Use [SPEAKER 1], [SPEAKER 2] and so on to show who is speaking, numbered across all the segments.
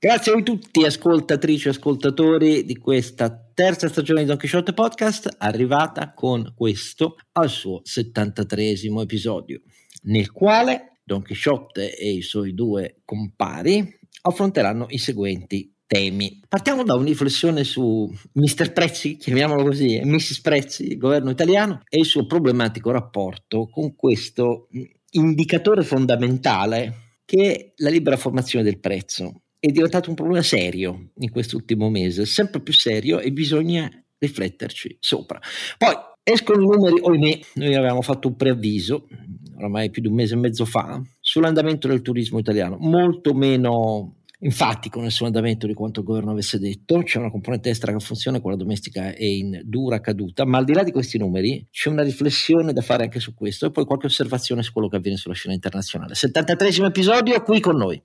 [SPEAKER 1] Grazie a tutti, ascoltatrici e ascoltatori di questa terza stagione di Don Quixote Podcast, arrivata con questo al suo 73 episodio, nel quale Don Quixote e i suoi due compari affronteranno i seguenti temi. Partiamo da un'inflessione su Mr. Prezzi, chiamiamolo così, e Mrs. Prezzi, il governo italiano, e il suo problematico rapporto con questo indicatore fondamentale che è la libera formazione del prezzo è diventato un problema serio in quest'ultimo mese, sempre più serio e bisogna rifletterci sopra. Poi escono i numeri, ohimè, noi avevamo fatto un preavviso, oramai più di un mese e mezzo fa, sull'andamento del turismo italiano, molto meno enfatico nel suo andamento di quanto il governo avesse detto, c'è una componente estera che funziona, quella domestica è in dura caduta, ma al di là di questi numeri c'è una riflessione da fare anche su questo e poi qualche osservazione su quello che avviene sulla scena internazionale. 73 episodio qui con noi.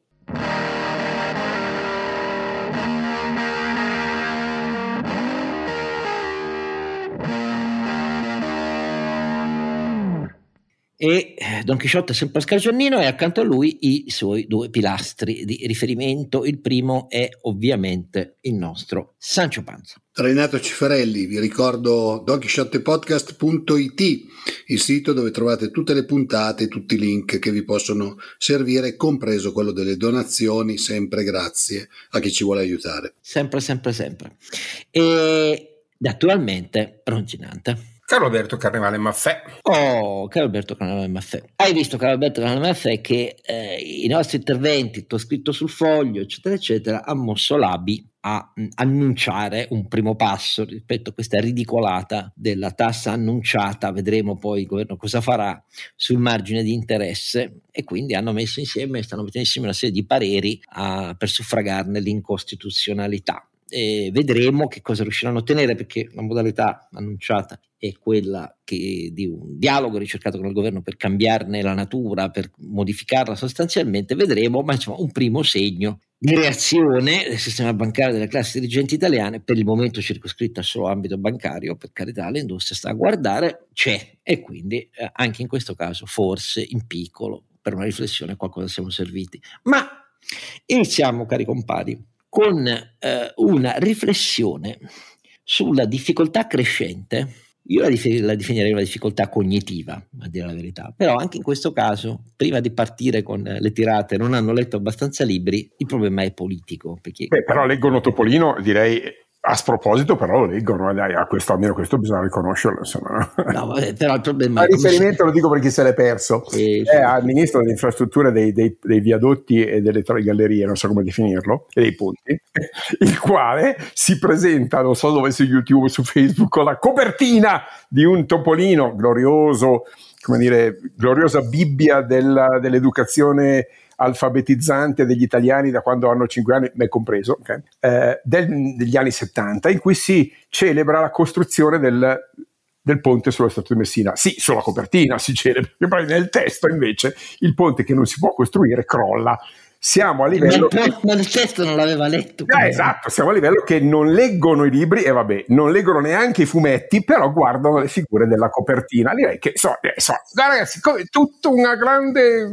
[SPEAKER 1] E eh, Don Chisciotte è sempre Pascal Giannino e accanto a lui i suoi due pilastri di riferimento. Il primo è ovviamente il nostro Sancio Panza.
[SPEAKER 2] Renato Cifarelli, vi ricordo donchisciottepodcast.it, il sito dove trovate tutte le puntate, tutti i link che vi possono servire, compreso quello delle donazioni, sempre grazie a chi ci vuole aiutare.
[SPEAKER 1] Sempre, sempre, sempre. E attualmente Ronzinante.
[SPEAKER 3] Carlo Alberto Carnevale Maffè.
[SPEAKER 1] Oh, Carlo Alberto Carnevale Maffè. Hai visto Carlo Alberto Carnevale Maffè che eh, i nostri interventi, tu scritto sul foglio, eccetera, eccetera, ha mosso l'ABI a mh, annunciare un primo passo rispetto a questa ridicolata della tassa annunciata, vedremo poi il governo cosa farà sul margine di interesse e quindi hanno messo insieme, stanno mettendo insieme una serie di pareri a, per suffragarne l'incostituzionalità e vedremo che cosa riusciranno a ottenere perché la modalità annunciata è quella che, di un dialogo ricercato con il governo per cambiarne la natura, per modificarla sostanzialmente, vedremo, ma insomma un primo segno di reazione del sistema bancario delle classi dirigenti italiane, per il momento circoscritta solo ambito bancario, per carità l'industria sta a guardare, c'è e quindi eh, anche in questo caso forse in piccolo per una riflessione qualcosa siamo serviti. Ma iniziamo cari compari con eh, una riflessione sulla difficoltà crescente. Io la, dif- la, definirei una difficoltà cognitiva, a dire la verità, però anche in questo caso, prima di partire con le tirate, non hanno letto abbastanza libri, il problema è politico.
[SPEAKER 3] Perché... Beh, però leggono Topolino, direi a sproposito, però lo leggono, eh, dai, a questo, almeno questo bisogna riconoscerlo. Insomma.
[SPEAKER 1] No, vabbè, però il problema
[SPEAKER 3] a riferimento lo dico per chi se l'è perso, eh, è al ministro delle infrastrutture dei, dei, dei, viadotti e delle tre gallerie, non so come definirlo, e dei ponti, il quale si presenta, non so dove su YouTube, su Facebook, con la copertina di un topolino glorioso, come dire, gloriosa Bibbia della, dell'educazione alfabetizzante degli italiani da quando hanno 5 anni, me compreso, okay? eh, del, degli anni 70, in cui si celebra la costruzione del, del ponte sullo Stato di Messina. Sì, sulla copertina si celebra, poi nel testo invece il ponte che non si può costruire crolla siamo a livello...
[SPEAKER 1] Ma il, ma il testo non l'aveva letto.
[SPEAKER 3] Eh, esatto, siamo a livello che non leggono i libri e vabbè, non leggono neanche i fumetti, però guardano le figure della copertina. Direi che, so, eh, so, ragazzi, tutto un grande,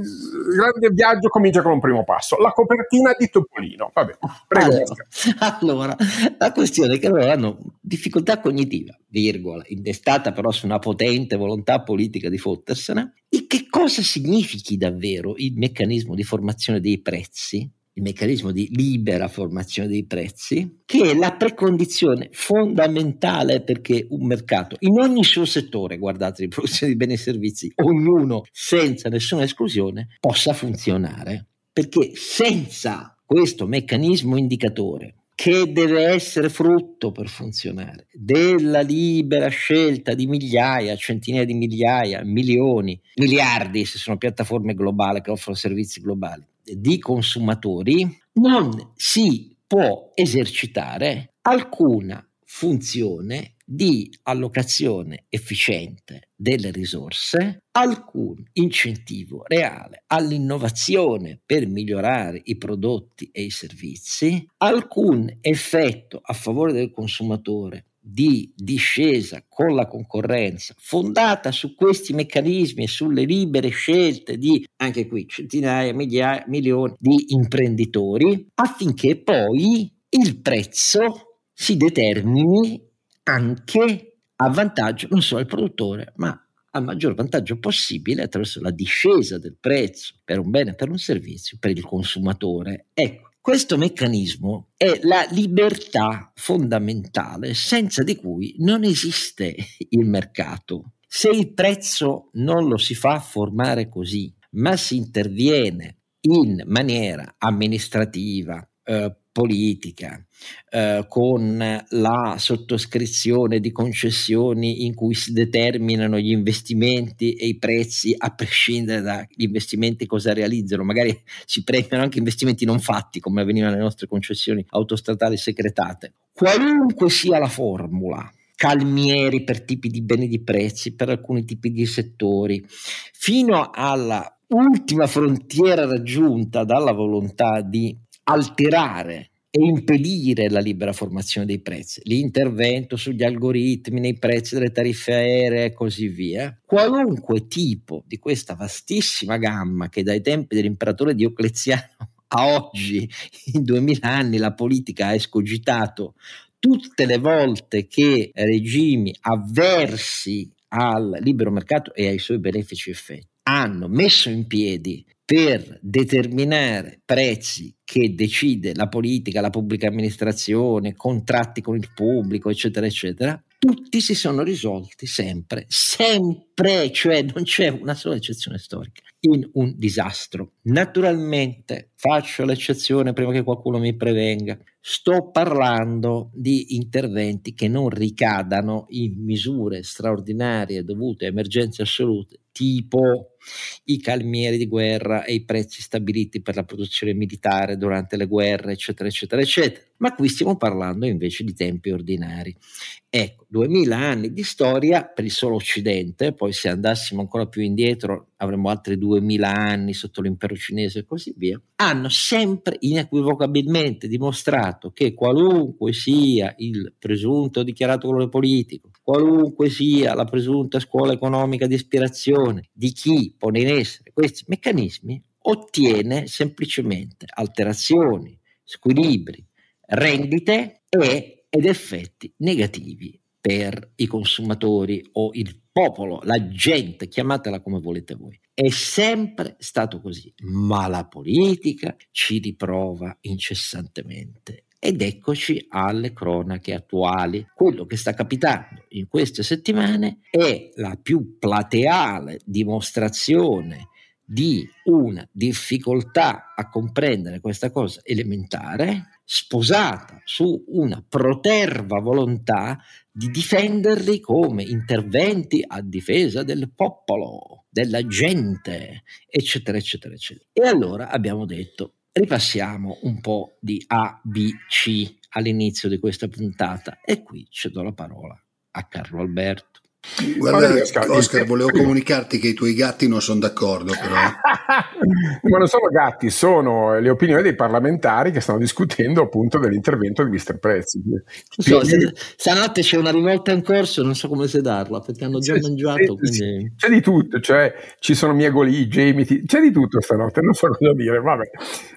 [SPEAKER 3] grande viaggio comincia con un primo passo. La copertina di Topolino. Vabbè, prego.
[SPEAKER 1] Allora, allora, la questione è che loro hanno difficoltà cognitiva, virgola, indestata però su una potente volontà politica di fottersene, e che cosa significhi davvero il meccanismo di formazione dei prezzi, il meccanismo di libera formazione dei prezzi, che è la precondizione fondamentale perché un mercato, in ogni suo settore, guardate, di produzione di beni e servizi, ognuno senza nessuna esclusione, possa funzionare. Perché senza questo meccanismo indicatore che deve essere frutto per funzionare. Della libera scelta di migliaia, centinaia di migliaia, milioni, miliardi, se sono piattaforme globali che offrono servizi globali, di consumatori, non si può esercitare alcuna funzione di allocazione efficiente delle risorse, alcun incentivo reale all'innovazione per migliorare i prodotti e i servizi, alcun effetto a favore del consumatore di discesa con la concorrenza fondata su questi meccanismi e sulle libere scelte di anche qui centinaia, migliaia, milioni di imprenditori affinché poi il prezzo si determini anche a vantaggio non solo del produttore ma al maggior vantaggio possibile attraverso la discesa del prezzo per un bene, per un servizio, per il consumatore. Ecco, questo meccanismo è la libertà fondamentale senza di cui non esiste il mercato. Se il prezzo non lo si fa formare così, ma si interviene in maniera amministrativa, eh, politica, eh, con la sottoscrizione di concessioni in cui si determinano gli investimenti e i prezzi a prescindere dagli investimenti cosa realizzano, magari si premiano anche investimenti non fatti come avveniva nelle nostre concessioni autostradali segretate. Qualunque sia la formula, calmieri per tipi di beni di prezzi, per alcuni tipi di settori, fino alla ultima frontiera raggiunta dalla volontà di alterare e impedire la libera formazione dei prezzi, l'intervento sugli algoritmi, nei prezzi delle tariffe aeree e così via. Qualunque tipo di questa vastissima gamma che dai tempi dell'imperatore Diocleziano a oggi, in duemila anni, la politica ha escogitato tutte le volte che regimi avversi al libero mercato e ai suoi benefici effetti hanno messo in piedi per determinare prezzi che decide la politica, la pubblica amministrazione, contratti con il pubblico, eccetera, eccetera, tutti si sono risolti sempre, sempre, cioè non c'è una sola eccezione storica, in un disastro. Naturalmente faccio l'eccezione prima che qualcuno mi prevenga, sto parlando di interventi che non ricadano in misure straordinarie dovute a emergenze assolute, tipo i calmieri di guerra e i prezzi stabiliti per la produzione militare durante le guerre, eccetera, eccetera, eccetera. Ma qui stiamo parlando invece di tempi ordinari. Ecco, 2000 anni di storia per il solo Occidente, poi se andassimo ancora più indietro avremmo altri 2000 anni sotto l'impero cinese e così via, hanno sempre inequivocabilmente dimostrato che qualunque sia il presunto dichiarato valore politico, qualunque sia la presunta scuola economica di ispirazione di chi pone in essere questi meccanismi, ottiene semplicemente alterazioni, squilibri, rendite e, ed effetti negativi per i consumatori o il popolo, la gente, chiamatela come volete voi. È sempre stato così, ma la politica ci riprova incessantemente. Ed eccoci alle cronache attuali. Quello che sta capitando in queste settimane è la più plateale dimostrazione di una difficoltà a comprendere questa cosa elementare, sposata su una proterva volontà di difenderli come interventi a difesa del popolo, della gente, eccetera, eccetera, eccetera. E allora abbiamo detto, ripassiamo un po' di A, B, C all'inizio di questa puntata e qui cedo la parola a Carlo Alberto.
[SPEAKER 2] Guarda, Oscar, volevo comunicarti che i tuoi gatti non sono d'accordo, però.
[SPEAKER 3] Ma non sono gatti, sono le opinioni dei parlamentari che stanno discutendo appunto dell'intervento di Mister Prezzi.
[SPEAKER 1] So, se, stanotte c'è una rivolta in corso, non so come sedarla perché hanno già c'è, mangiato. Quindi...
[SPEAKER 3] C'è di tutto, cioè ci sono miegoli, gemiti, c'è di tutto stanotte, non so cosa dire. Vabbè.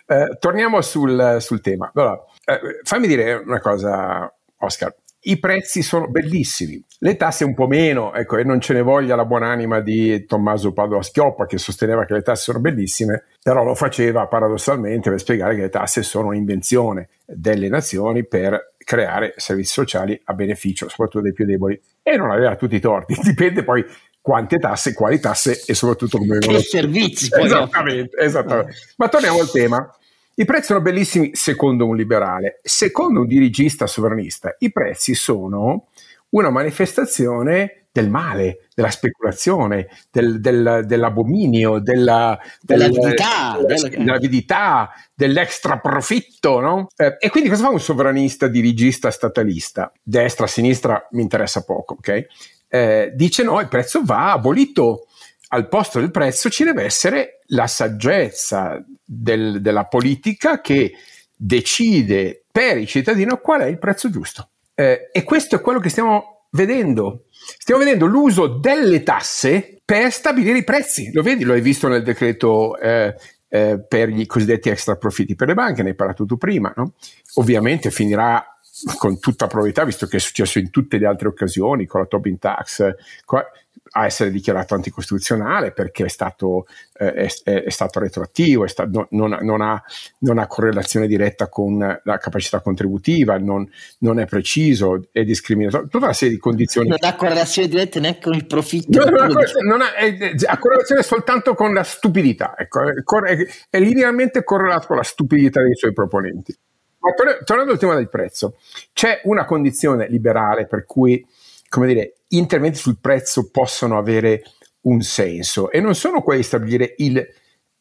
[SPEAKER 3] Eh, torniamo sul, sul tema. Allora, eh, fammi dire una cosa, Oscar i prezzi sono bellissimi, le tasse un po' meno, ecco, e non ce ne voglia la buonanima di Tommaso Padova Schioppa che sosteneva che le tasse sono bellissime, però lo faceva paradossalmente per spiegare che le tasse sono un'invenzione delle nazioni per creare servizi sociali a beneficio soprattutto dei più deboli e non aveva tutti i torti, dipende poi quante tasse, quali tasse e soprattutto come.
[SPEAKER 1] Che servizi
[SPEAKER 3] Esattamente, esattamente. Ma torniamo al tema. I prezzi sono bellissimi secondo un liberale, secondo un dirigista sovranista i prezzi sono una manifestazione del male, della speculazione, del, del, dell'abominio, della,
[SPEAKER 1] dell'avidità,
[SPEAKER 3] della, dell'avidità, dell'extra profitto. No? Eh, e quindi cosa fa un sovranista, dirigista, statalista? Destra, sinistra, mi interessa poco, ok? Eh, dice no, il prezzo va abolito al posto del prezzo ci deve essere la saggezza del, della politica che decide per il cittadino qual è il prezzo giusto. Eh, e questo è quello che stiamo vedendo. Stiamo vedendo l'uso delle tasse per stabilire i prezzi. Lo vedi, lo hai visto nel decreto eh, eh, per i cosiddetti extra profitti per le banche, ne hai parlato tu prima. No? Ovviamente finirà con tutta probabilità, visto che è successo in tutte le altre occasioni, con la Tobin Tax, a essere dichiarato anticostituzionale perché è stato, eh, è, è stato retroattivo, è sta, non, non, non, ha, non, ha, correlazione diretta con la capacità contributiva, non, è preciso, è discriminatorio, tutta una serie di condizioni.
[SPEAKER 1] Non ha correlazione diretta neanche con il profitto.
[SPEAKER 3] Non, ha, è, ha, correlazione soltanto con la stupidità, ecco, è, è linearmente correlato con la stupidità dei suoi proponenti. Ma tornando al tema del prezzo, c'è una condizione liberale per cui, come dire, interventi sul prezzo possono avere un senso e non sono quelli di stabilire il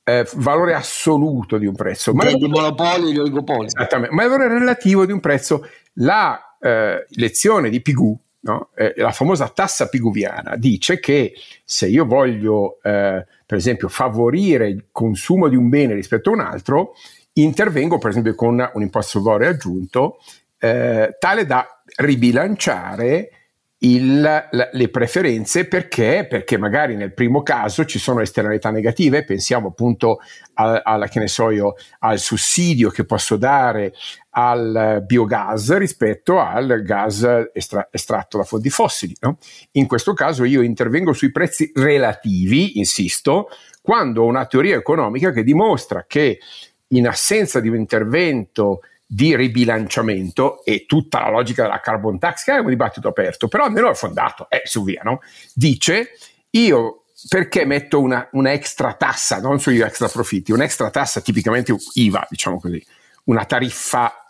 [SPEAKER 3] eh, valore assoluto di un prezzo,
[SPEAKER 1] ma il monopoli e oligopoli.
[SPEAKER 3] Esattamente, ma il valore relativo di un prezzo. La eh, lezione di Pigou, no? eh, la famosa tassa piguviana, dice che se io voglio, eh, per esempio, favorire il consumo di un bene rispetto a un altro, intervengo, per esempio, con un imposto sul valore aggiunto, eh, tale da ribilanciare il, la, le preferenze perché? Perché magari nel primo caso ci sono esternalità negative, pensiamo appunto a, alla, so io, al sussidio che posso dare al biogas rispetto al gas estra, estratto da fonti fossili. No? In questo caso io intervengo sui prezzi relativi, insisto, quando ho una teoria economica che dimostra che in assenza di un intervento di ribilanciamento e tutta la logica della carbon tax, che è un dibattito aperto, però almeno è fondato, eh, su via, no? Dice, io perché metto una, una tassa, non sugli extra profitti, un'extra tassa tipicamente IVA, diciamo così, una tariffa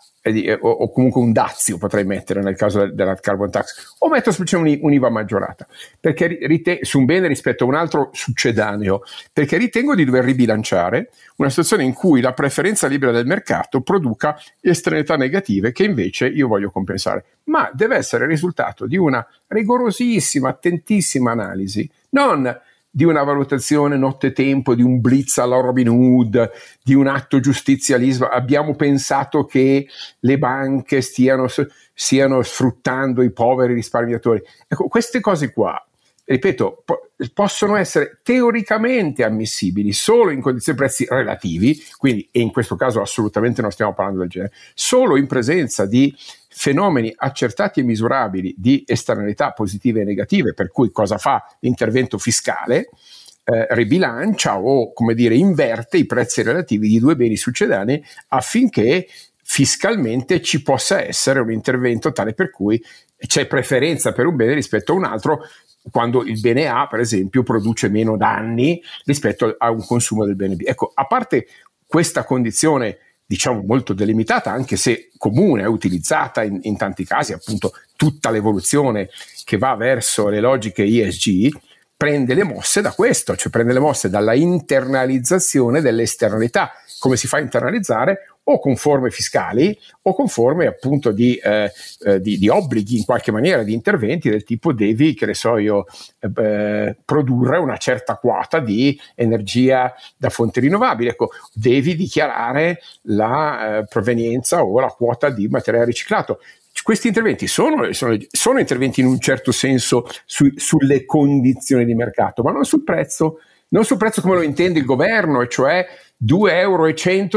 [SPEAKER 3] o, comunque un dazio potrei mettere nel caso della carbon tax, o metto semplicemente un'IVA maggiorata, perché rite- su un bene rispetto a un altro succedaneo, perché ritengo di dover ribilanciare una situazione in cui la preferenza libera del mercato produca esternalità negative che invece io voglio compensare, ma deve essere il risultato di una rigorosissima, attentissima analisi, non di una valutazione nottetempo, di un blitz alla Robin Hood, di un atto giustizialismo. Abbiamo pensato che le banche stiano, stiano sfruttando i poveri risparmiatori. Ecco, queste cose qua, ripeto, po- possono essere teoricamente ammissibili solo in condizioni di prezzi relativi, quindi, e in questo caso assolutamente non stiamo parlando del genere, solo in presenza di fenomeni accertati e misurabili di esternalità positive e negative, per cui cosa fa l'intervento fiscale, eh, ribilancia o come dire inverte i prezzi relativi di due beni succedanei affinché fiscalmente ci possa essere un intervento tale per cui c'è preferenza per un bene rispetto a un altro quando il bene A, per esempio, produce meno danni rispetto a un consumo del bene B. Ecco, a parte questa condizione diciamo molto delimitata, anche se comune, è utilizzata in, in tanti casi, appunto tutta l'evoluzione che va verso le logiche ESG prende le mosse da questo, cioè prende le mosse dalla internalizzazione delle esternalità. Come si fa a internalizzare? O con forme fiscali o con forme appunto di, eh, eh, di, di, obblighi in qualche maniera, di interventi del tipo devi, che ne so io, eh, produrre una certa quota di energia da fonti rinnovabili, ecco, devi dichiarare la eh, provenienza o la quota di materiale riciclato. Questi interventi sono, sono, sono interventi in un certo senso su, sulle condizioni di mercato, ma non sul prezzo, non sul prezzo come lo intende il governo, e cioè 2,1 euro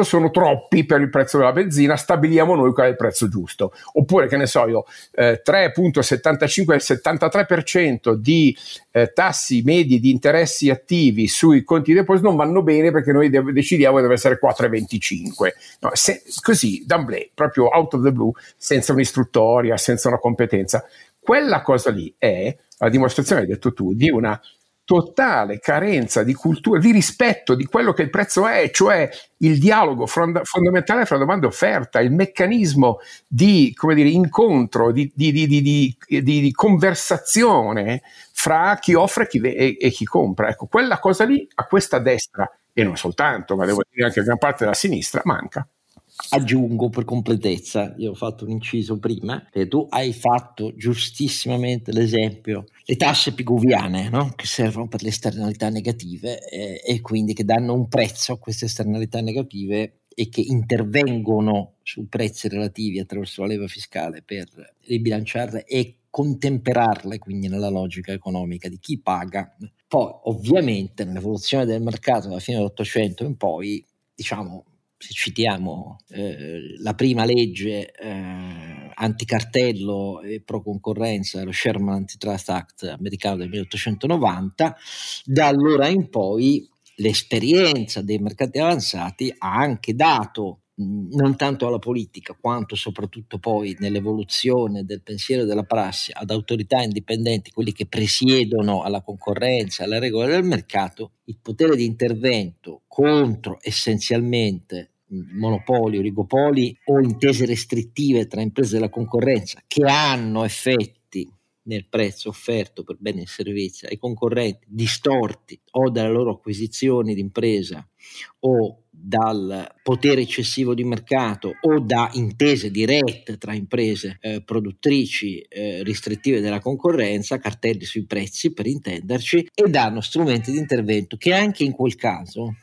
[SPEAKER 3] sono troppi per il prezzo della benzina, stabiliamo noi qual è il prezzo giusto. Oppure, che ne so io, eh, 3,75-73% di eh, tassi medi di interessi attivi sui conti di deposito non vanno bene perché noi de- decidiamo che deve essere 4,25. No, se, così, d'amblè, proprio out of the blue, senza un'istruttoria, senza una competenza. Quella cosa lì è la dimostrazione, hai detto tu, di una totale carenza di cultura, di rispetto di quello che il prezzo è, cioè il dialogo fonda- fondamentale fra domanda e offerta, il meccanismo di dire, incontro, di, di, di, di conversazione fra chi offre chi, ve- e, e chi compra. Ecco, quella cosa lì a questa destra, e non soltanto, ma devo dire anche a gran parte della sinistra, manca
[SPEAKER 1] aggiungo per completezza, io ho fatto un inciso prima, che tu hai fatto giustissimamente l'esempio, le tasse piguviane no? che servono per le esternalità negative eh, e quindi che danno un prezzo a queste esternalità negative e che intervengono su prezzi relativi attraverso la leva fiscale per ribilanciarle e contemperarle quindi nella logica economica di chi paga. Poi ovviamente nell'evoluzione del mercato dalla fine dell'Ottocento in poi, diciamo, se citiamo eh, la prima legge eh, anticartello e pro concorrenza, lo Sherman Antitrust Act americano del 1890, da allora in poi l'esperienza dei mercati avanzati ha anche dato non tanto alla politica quanto soprattutto poi nell'evoluzione del pensiero e della prassi ad autorità indipendenti, quelli che presiedono alla concorrenza, alle regole del mercato, il potere di intervento contro essenzialmente monopoli, oligopoli o intese restrittive tra imprese della concorrenza che hanno effetti nel prezzo offerto per beni e servizi ai concorrenti distorti o dalle loro acquisizioni d'impresa o dal potere eccessivo di mercato o da intese dirette tra imprese eh, produttrici eh, restrittive della concorrenza, cartelli sui prezzi per intenderci, e danno strumenti di intervento che anche in quel caso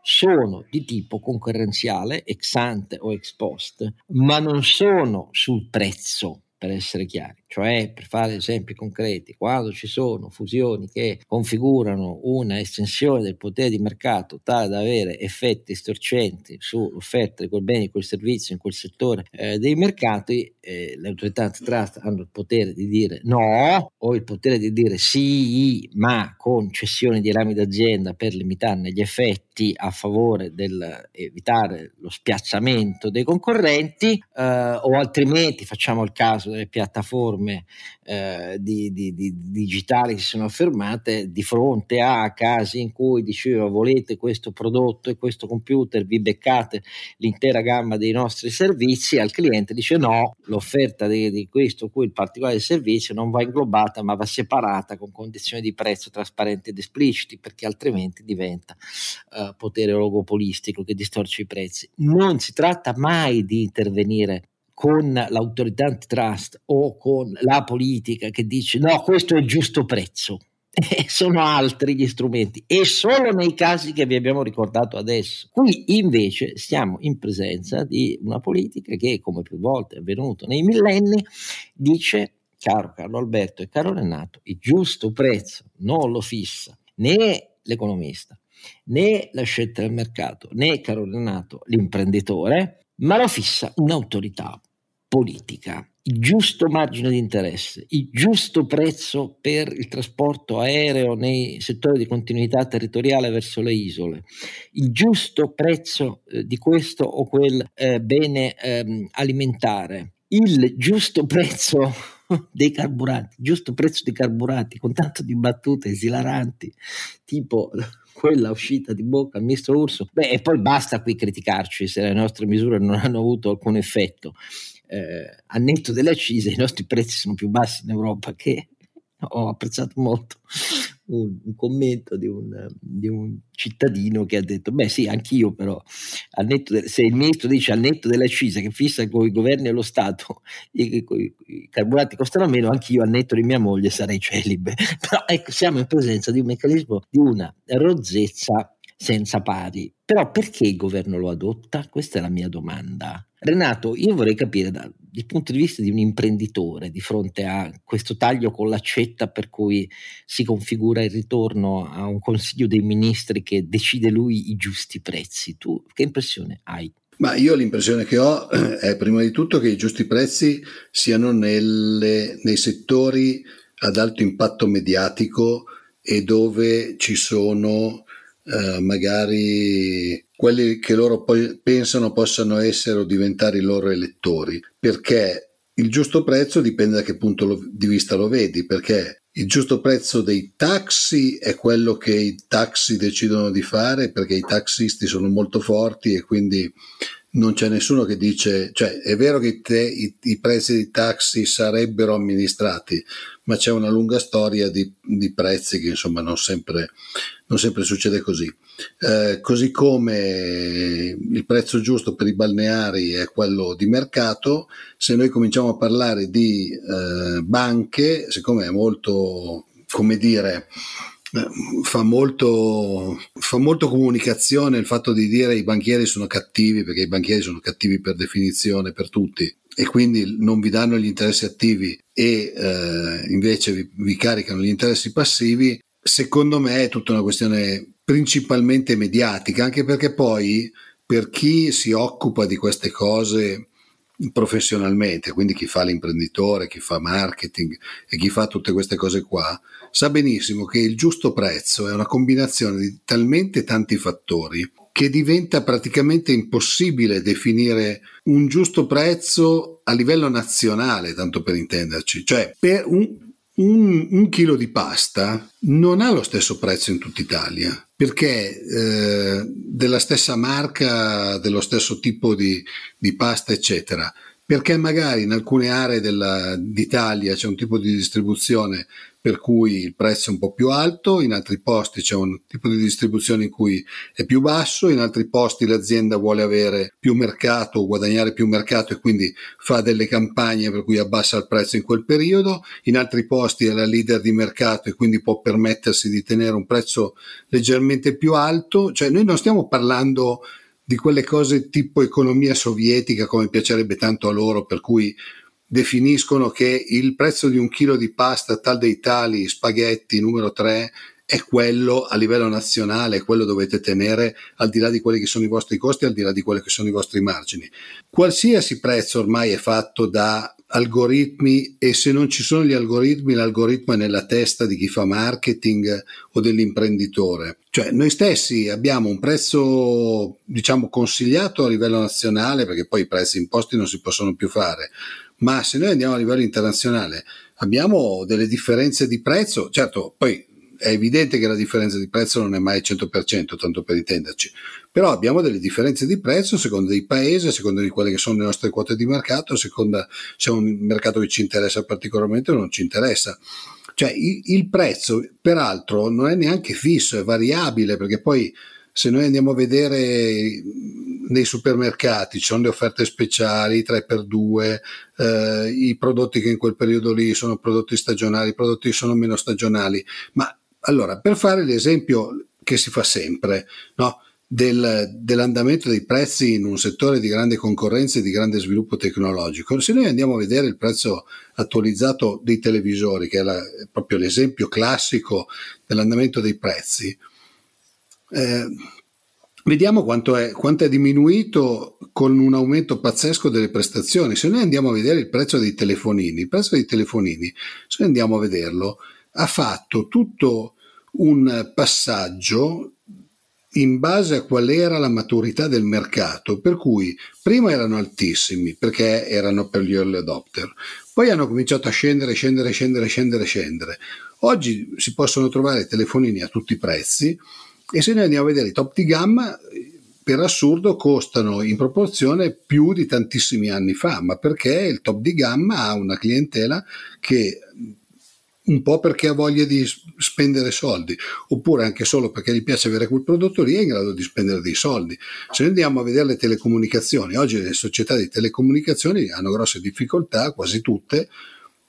[SPEAKER 1] sono di tipo concorrenziale, ex ante o ex post, ma non sono sul prezzo per essere chiari, cioè per fare esempi concreti, quando ci sono fusioni che configurano una estensione del potere di mercato tale da avere effetti storcenti sull'offerta di quel bene, di quel servizio in quel settore eh, dei mercati, eh, le autorità antitrust hanno il potere di dire no o il potere di dire sì, ma con cessione di rami d'azienda per limitarne gli effetti a favore dell'evitare lo spiazzamento dei concorrenti eh, o altrimenti facciamo il caso delle piattaforme eh, di, di, di, digitali si sono affermate di fronte a casi in cui diceva volete questo prodotto e questo computer, vi beccate l'intera gamma dei nostri servizi, al cliente dice no, l'offerta di, di questo o quel particolare servizio non va inglobata ma va separata con condizioni di prezzo trasparenti ed espliciti perché altrimenti diventa uh, potere oligopolistico che distorce i prezzi. Non si tratta mai di intervenire con l'autorità antitrust o con la politica che dice no, questo è il giusto prezzo. E sono altri gli strumenti e solo nei casi che vi abbiamo ricordato adesso. Qui invece siamo in presenza di una politica che, come più volte è avvenuto nei millenni, dice, caro Carlo Alberto e caro Renato, il giusto prezzo non lo fissa né l'economista né la scelta del mercato né, caro Renato, l'imprenditore, ma lo fissa un'autorità politica, il giusto margine di interesse, il giusto prezzo per il trasporto aereo nei settori di continuità territoriale verso le isole, il giusto prezzo eh, di questo o quel eh, bene eh, alimentare, il giusto prezzo dei carburanti, il giusto prezzo dei carburanti con tanto di battute esilaranti, tipo quella uscita di bocca al ministro Urso. Beh, e poi basta qui criticarci se le nostre misure non hanno avuto alcun effetto eh, a delle accise i nostri prezzi sono più bassi in Europa che ho apprezzato molto un, un commento di un, di un, cittadino che ha detto beh sì anch'io però de, se il ministro dice al netto delle accise che fissa con i governi e lo Stato i, i, i carburanti costano meno anch'io al netto di mia moglie sarei celibe. Però ecco siamo in presenza di un meccanismo di una rozzezza senza pari però perché il governo lo adotta? questa è la mia domanda Renato, io vorrei capire dal punto di vista di un imprenditore di fronte a questo taglio con l'accetta per cui si configura il ritorno a un consiglio dei ministri che decide lui i giusti prezzi. Tu che impressione hai?
[SPEAKER 2] Ma io l'impressione che ho è prima di tutto che i giusti prezzi siano nelle, nei settori ad alto impatto mediatico e dove ci sono eh, magari quelli che loro poi pensano possano essere o diventare i loro elettori, perché il giusto prezzo dipende da che punto di vista lo vedi, perché il giusto prezzo dei taxi è quello che i taxi decidono di fare, perché i taxisti sono molto forti e quindi non c'è nessuno che dice, cioè è vero che te, i, i, prezzi dei taxi sarebbero amministrati, ma c'è una lunga storia di, di prezzi che insomma non sempre, non sempre succede così. Eh, così come il prezzo giusto per i balneari è quello di mercato, se noi cominciamo a parlare di eh, banche, siccome è molto, come dire, fa molto, fa molto comunicazione il fatto di dire i banchieri sono cattivi perché i banchieri sono cattivi per definizione per tutti e quindi non vi danno gli interessi attivi e eh, invece vi, vi caricano gli interessi passivi, secondo me è tutta una questione principalmente mediatica, anche perché poi per chi si occupa di queste cose professionalmente, quindi chi fa l'imprenditore, chi fa marketing e chi fa tutte queste cose qua, sa benissimo che il giusto prezzo è una combinazione di talmente tanti fattori che diventa praticamente impossibile definire un giusto prezzo a livello nazionale, tanto per intenderci. Cioè, per un, un, un chilo di pasta non ha lo stesso prezzo in tutta Italia perché eh, della stessa marca, dello stesso tipo di, di pasta, eccetera. Perché magari in alcune aree della, d'Italia c'è un tipo di distribuzione per cui il prezzo è un po' più alto, in altri posti c'è un tipo di distribuzione in cui è più basso, in altri posti l'azienda vuole avere più mercato guadagnare più mercato e quindi fa delle campagne per cui abbassa il prezzo in quel periodo, in altri posti è la leader di mercato e quindi può permettersi di tenere un prezzo leggermente più alto, cioè noi non stiamo parlando di quelle cose tipo economia sovietica come piacerebbe tanto a loro per cui definiscono che il prezzo di un chilo di pasta tal dei tali spaghetti numero 3 è quello a livello nazionale, quello dovete tenere al di là di quelli che sono i vostri costi, al di là di quelli che sono i vostri margini. Qualsiasi prezzo ormai è fatto da algoritmi e se non ci sono gli algoritmi, l'algoritmo è nella testa di chi fa marketing o dell'imprenditore. Cioè noi stessi abbiamo un prezzo diciamo consigliato a livello nazionale perché poi i prezzi imposti non si possono più fare, ma se noi andiamo a livello internazionale abbiamo delle differenze di prezzo, certo poi è evidente che la differenza di prezzo non è mai 100%, tanto per intenderci, però abbiamo delle differenze di prezzo a seconda dei paesi, a seconda di quelle che sono le nostre quote di mercato, a seconda se è un mercato che ci interessa particolarmente o non ci interessa. Cioè il, il prezzo, peraltro, non è neanche fisso, è variabile, perché poi se noi andiamo a vedere nei supermercati ci sono le offerte speciali 3x2 eh, i prodotti che in quel periodo lì sono prodotti stagionali i prodotti che sono meno stagionali ma allora, per fare l'esempio che si fa sempre, no? Del, dell'andamento dei prezzi in un settore di grande concorrenza e di grande sviluppo tecnologico. Se noi andiamo a vedere il prezzo attualizzato dei televisori, che è, la, è proprio l'esempio classico dell'andamento dei prezzi, eh, vediamo quanto è, quanto è, diminuito con un aumento pazzesco delle prestazioni. Se noi andiamo a vedere il prezzo dei telefonini, il prezzo dei telefonini, se noi andiamo a vederlo, ha fatto tutto un passaggio in base a qual era la maturità del mercato, per cui prima erano altissimi perché erano per gli early adopter, poi hanno cominciato a scendere, scendere, scendere, scendere, scendere. Oggi si possono trovare telefonini a tutti i prezzi e se noi andiamo a vedere i top di gamma, per assurdo costano in proporzione più di tantissimi anni fa, ma perché il top di gamma ha una clientela che un po' perché ha voglia di spendere soldi, oppure anche solo perché gli piace avere quel prodotto lì è in grado di spendere dei soldi. Se andiamo a vedere le telecomunicazioni, oggi le società di telecomunicazioni hanno grosse difficoltà, quasi tutte,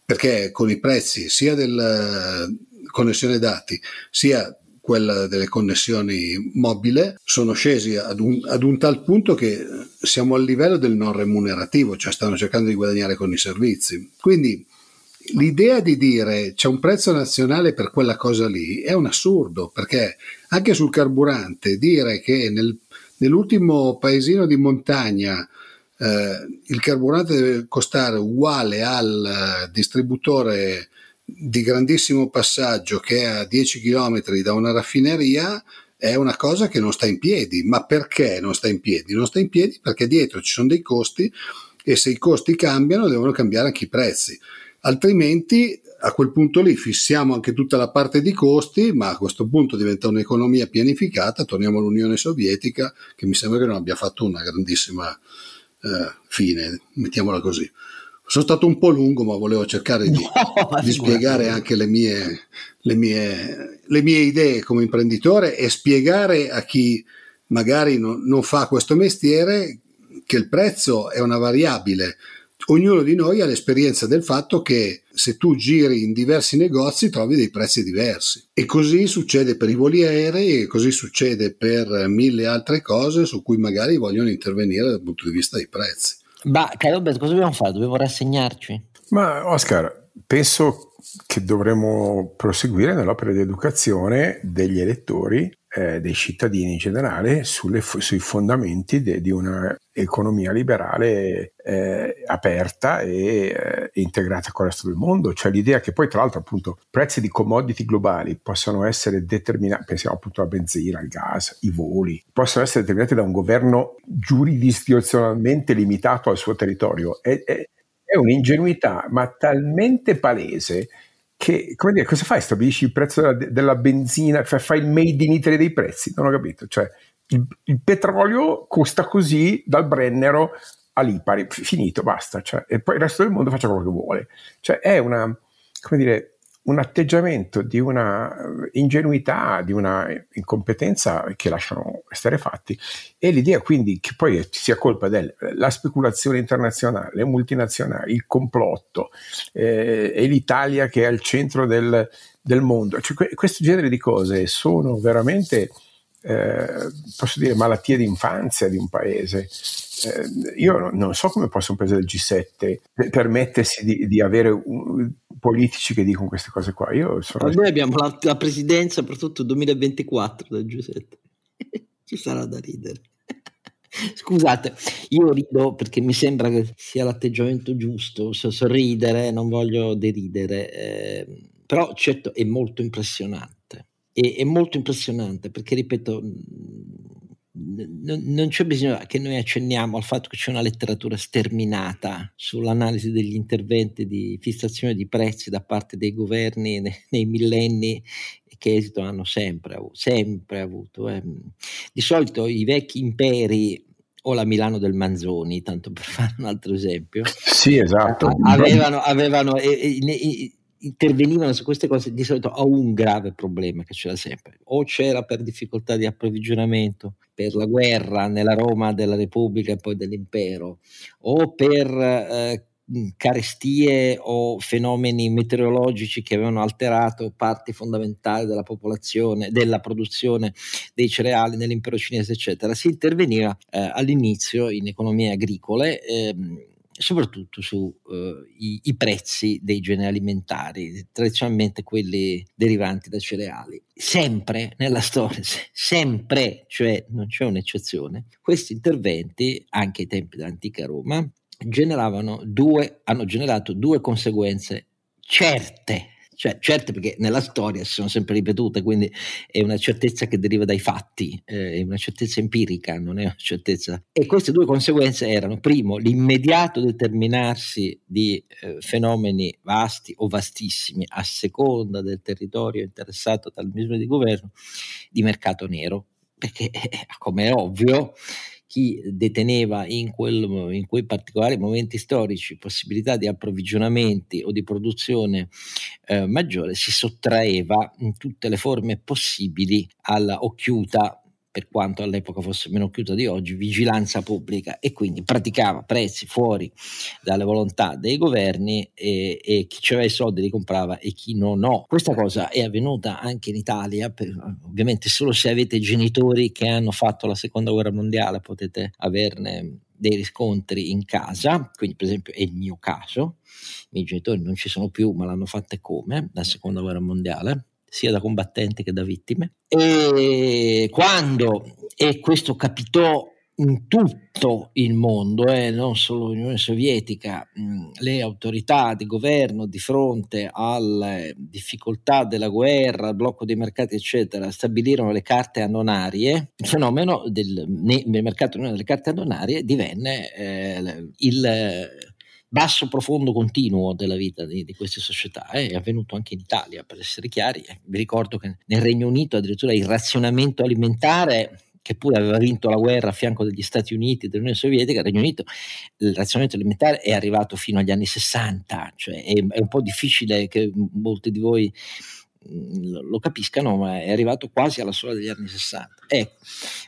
[SPEAKER 2] perché con i prezzi sia della connessione dati sia quella delle connessioni mobile sono scesi ad un, ad un tal punto che siamo al livello del non remunerativo, cioè stanno cercando di guadagnare con i servizi. Quindi l'idea di dire c'è un prezzo nazionale per quella cosa lì è un assurdo, perché anche sul carburante dire che nel, nell'ultimo paesino di montagna eh, il carburante deve costare uguale al distributore di grandissimo passaggio che è a 10 km da una raffineria è una cosa che non sta in piedi. Ma perché non sta in piedi? Non sta in piedi perché dietro ci sono dei costi e se i costi cambiano devono cambiare anche i prezzi altrimenti a quel punto lì fissiamo anche tutta la parte di costi, ma a questo punto diventa un'economia pianificata, torniamo all'Unione Sovietica, che mi sembra che non abbia fatto una grandissima eh, fine, mettiamola così. Sono stato un po' lungo, ma volevo cercare di, no, di spiegare anche le mie, le, mie, le mie, idee come imprenditore e spiegare a chi magari non, non fa questo mestiere che il prezzo è una variabile. Ognuno di noi ha l'esperienza del fatto che se tu giri in diversi negozi trovi dei prezzi diversi. E così succede per i voli aerei e così succede per mille altre cose su cui magari vogliono intervenire dal punto di vista dei prezzi.
[SPEAKER 1] Ma caro Roberto, cosa dobbiamo fare? Dobbiamo rassegnarci?
[SPEAKER 3] Ma Oscar, penso che dovremmo proseguire nell'opera di educazione degli elettori eh, dei cittadini in generale sulle, sui fondamenti de, di un'economia liberale eh, aperta e eh, integrata con il resto del mondo, cioè l'idea che poi tra l'altro appunto prezzi di commodity globali possano essere determinati, pensiamo appunto alla benzina, al gas, i voli, possono essere determinati da un governo giurisdizionalmente limitato al suo territorio, è, è, è un'ingenuità ma talmente palese che, come dire, cosa fai? Stabilisci il prezzo della, della benzina, fai, fai, il made in Italy dei prezzi? Non ho capito. Cioè, il, il petrolio costa così dal Brennero all'Ipari, finito, basta. Cioè, e poi il resto del mondo faccia quello che vuole. Cioè, è una, come dire, un atteggiamento di una ingenuità, di una incompetenza che lasciano stare fatti e l'idea quindi che poi sia colpa della speculazione internazionale, le multinazionali, il complotto eh, e l'Italia che è al centro del, del mondo. Cioè, questo genere di cose sono veramente, eh, posso dire, malattie d'infanzia di un paese eh, io non so come possa un paese del G7 permettersi di, di avere un, politici che dicono queste cose qua. Io
[SPEAKER 1] sono... Noi abbiamo la, la presidenza per tutto il 2024 del G7. Ci sarà da ridere. Scusate, io rido perché mi sembra che sia l'atteggiamento giusto, so, sorridere, non voglio deridere, eh, però certo è molto impressionante. È, è molto impressionante perché, ripeto, non c'è bisogno che noi accenniamo al fatto che c'è una letteratura sterminata sull'analisi degli interventi di fissazione di prezzi da parte dei governi nei, nei millenni che esito hanno sempre, sempre avuto. Eh. Di solito i vecchi imperi o la Milano del Manzoni, tanto per fare un altro esempio,
[SPEAKER 3] sì, esatto.
[SPEAKER 1] avevano, avevano e, e, intervenivano su queste cose di solito a un grave problema che c'era sempre, o c'era per difficoltà di approvvigionamento, per la guerra nella Roma della Repubblica e poi dell'impero, o per eh, carestie o fenomeni meteorologici che avevano alterato parti fondamentali della popolazione, della produzione dei cereali nell'impero cinese, eccetera. Si interveniva eh, all'inizio in economie agricole. Ehm, soprattutto sui uh, prezzi dei generi alimentari, tradizionalmente quelli derivanti da cereali. Sempre nella storia, sempre, cioè non c'è un'eccezione, questi interventi, anche ai tempi dell'antica Roma, due, hanno generato due conseguenze certe cioè, certo perché nella storia si sono sempre ripetute, quindi è una certezza che deriva dai fatti, eh, è una certezza empirica, non è una certezza. E queste due conseguenze erano, primo, l'immediato determinarsi di eh, fenomeni vasti o vastissimi a seconda del territorio interessato dal misure di governo di mercato nero, perché eh, come è ovvio chi deteneva in, quel, in, quei particolari momenti storici possibilità di approvvigionamenti o di produzione eh, maggiore si sottraeva in tutte le forme possibili alla occhiuta per quanto all'epoca fosse meno chiusa di oggi, vigilanza pubblica e quindi praticava prezzi fuori dalle volontà dei governi e, e chi aveva i soldi li comprava e chi non no. Questa cosa è avvenuta anche in Italia, per, ovviamente solo se avete genitori che hanno fatto la seconda guerra mondiale potete averne dei riscontri in casa, quindi per esempio è il mio caso, i miei genitori non ci sono più ma l'hanno fatta come la seconda guerra mondiale sia da combattenti che da vittime. E quando, e questo capitò in tutto il mondo, eh, non solo l'Unione Sovietica, mh, le autorità di governo di fronte alle difficoltà della guerra, al blocco dei mercati, eccetera, stabilirono le carte annonarie, il fenomeno del, nel mercato delle carte annonarie divenne eh, il basso profondo continuo della vita di, di queste società eh, è avvenuto anche in Italia per essere chiari vi ricordo che nel Regno Unito addirittura il razionamento alimentare che pure aveva vinto la guerra a fianco degli Stati Uniti e dell'Unione Sovietica, il Regno Unito, il razionamento alimentare è arrivato fino agli anni 60, cioè è, è un po' difficile che molti di voi mm, lo capiscano, ma è arrivato quasi alla sola degli anni 60. Ecco,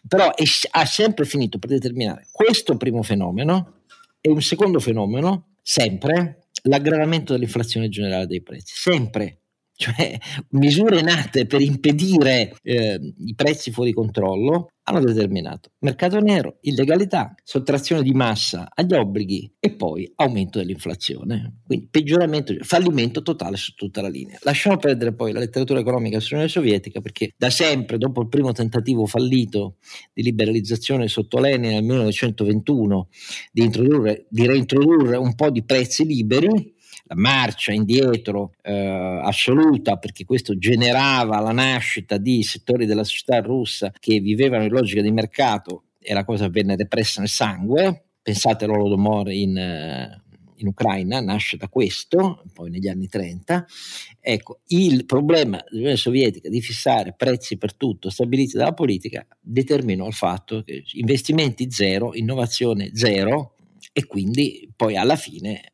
[SPEAKER 1] però è, ha sempre finito per determinare questo primo fenomeno e un secondo fenomeno sempre. L'aggravamento dell'inflazione generale dei prezzi, sempre cioè misure nate per impedire eh, i prezzi fuori controllo, hanno determinato mercato nero, illegalità, sottrazione di massa agli obblighi e poi aumento dell'inflazione. Quindi peggioramento, fallimento totale su tutta la linea. Lasciamo perdere poi la letteratura economica sull'Unione Sovietica perché da sempre, dopo il primo tentativo fallito di liberalizzazione sotto Lenin nel 1921, di, di reintrodurre un po' di prezzi liberi, la marcia indietro eh, assoluta perché questo generava la nascita di settori della società russa che vivevano in logica di mercato e la cosa venne repressa nel sangue. Pensate all'Holodomor in, eh, in Ucraina, nasce da questo, poi negli anni 30. Ecco, il problema dell'Unione Sovietica di fissare prezzi per tutto stabiliti dalla politica determinò il fatto che investimenti zero, innovazione zero e quindi poi alla fine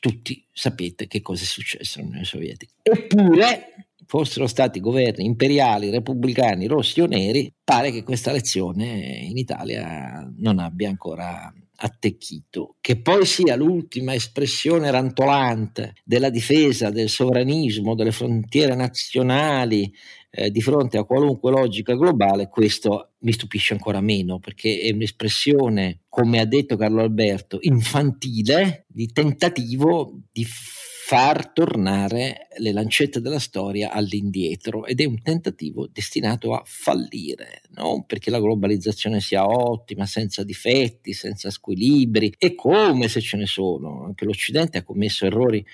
[SPEAKER 1] tutti sapete che cosa è successo nell'Unione Sovietica. Eppure, fossero stati governi imperiali, repubblicani, rossi o neri, pare che questa lezione in Italia non abbia ancora attecchito. Che poi sia l'ultima espressione rantolante della difesa del sovranismo, delle frontiere nazionali, eh, di fronte a qualunque logica globale, questo mi stupisce ancora meno perché è un'espressione, come ha detto Carlo Alberto, infantile di tentativo di far tornare le lancette della storia all'indietro ed è un tentativo destinato a fallire, non perché la globalizzazione sia ottima, senza difetti, senza squilibri, e come se ce ne sono, anche l'Occidente ha commesso errori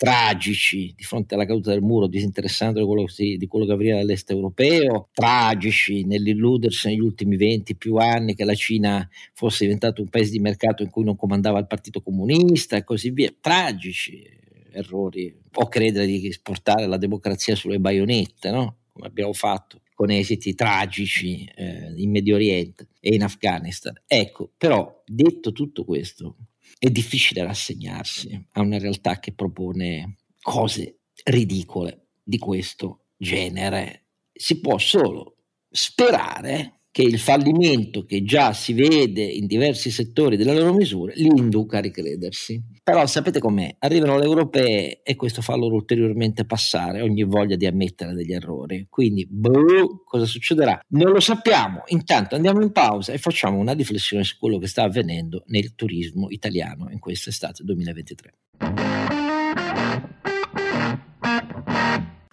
[SPEAKER 1] tragici di fronte alla caduta del muro, disinteressando di quello, di quello che avveniva dall'est europeo, tragici nell'illudersi negli ultimi 20 più anni che la Cina fosse diventato un paese di mercato in cui non comandava il Partito Comunista e così via, tragici errori, o credere di esportare la democrazia sulle baionette, no? come abbiamo fatto con esiti tragici eh, in Medio Oriente e in Afghanistan. Ecco, però detto tutto questo, è difficile rassegnarsi a una realtà che propone cose ridicole di questo genere. Si può solo sperare che il fallimento che già si vede in diversi settori delle loro misure li induca a ricredersi. Però sapete com'è? Arrivano le europee e questo fa loro ulteriormente passare ogni voglia di ammettere degli errori. Quindi, boh, cosa succederà? Non lo sappiamo. Intanto andiamo in pausa e facciamo una riflessione su quello che sta avvenendo nel turismo italiano in quest'estate 2023.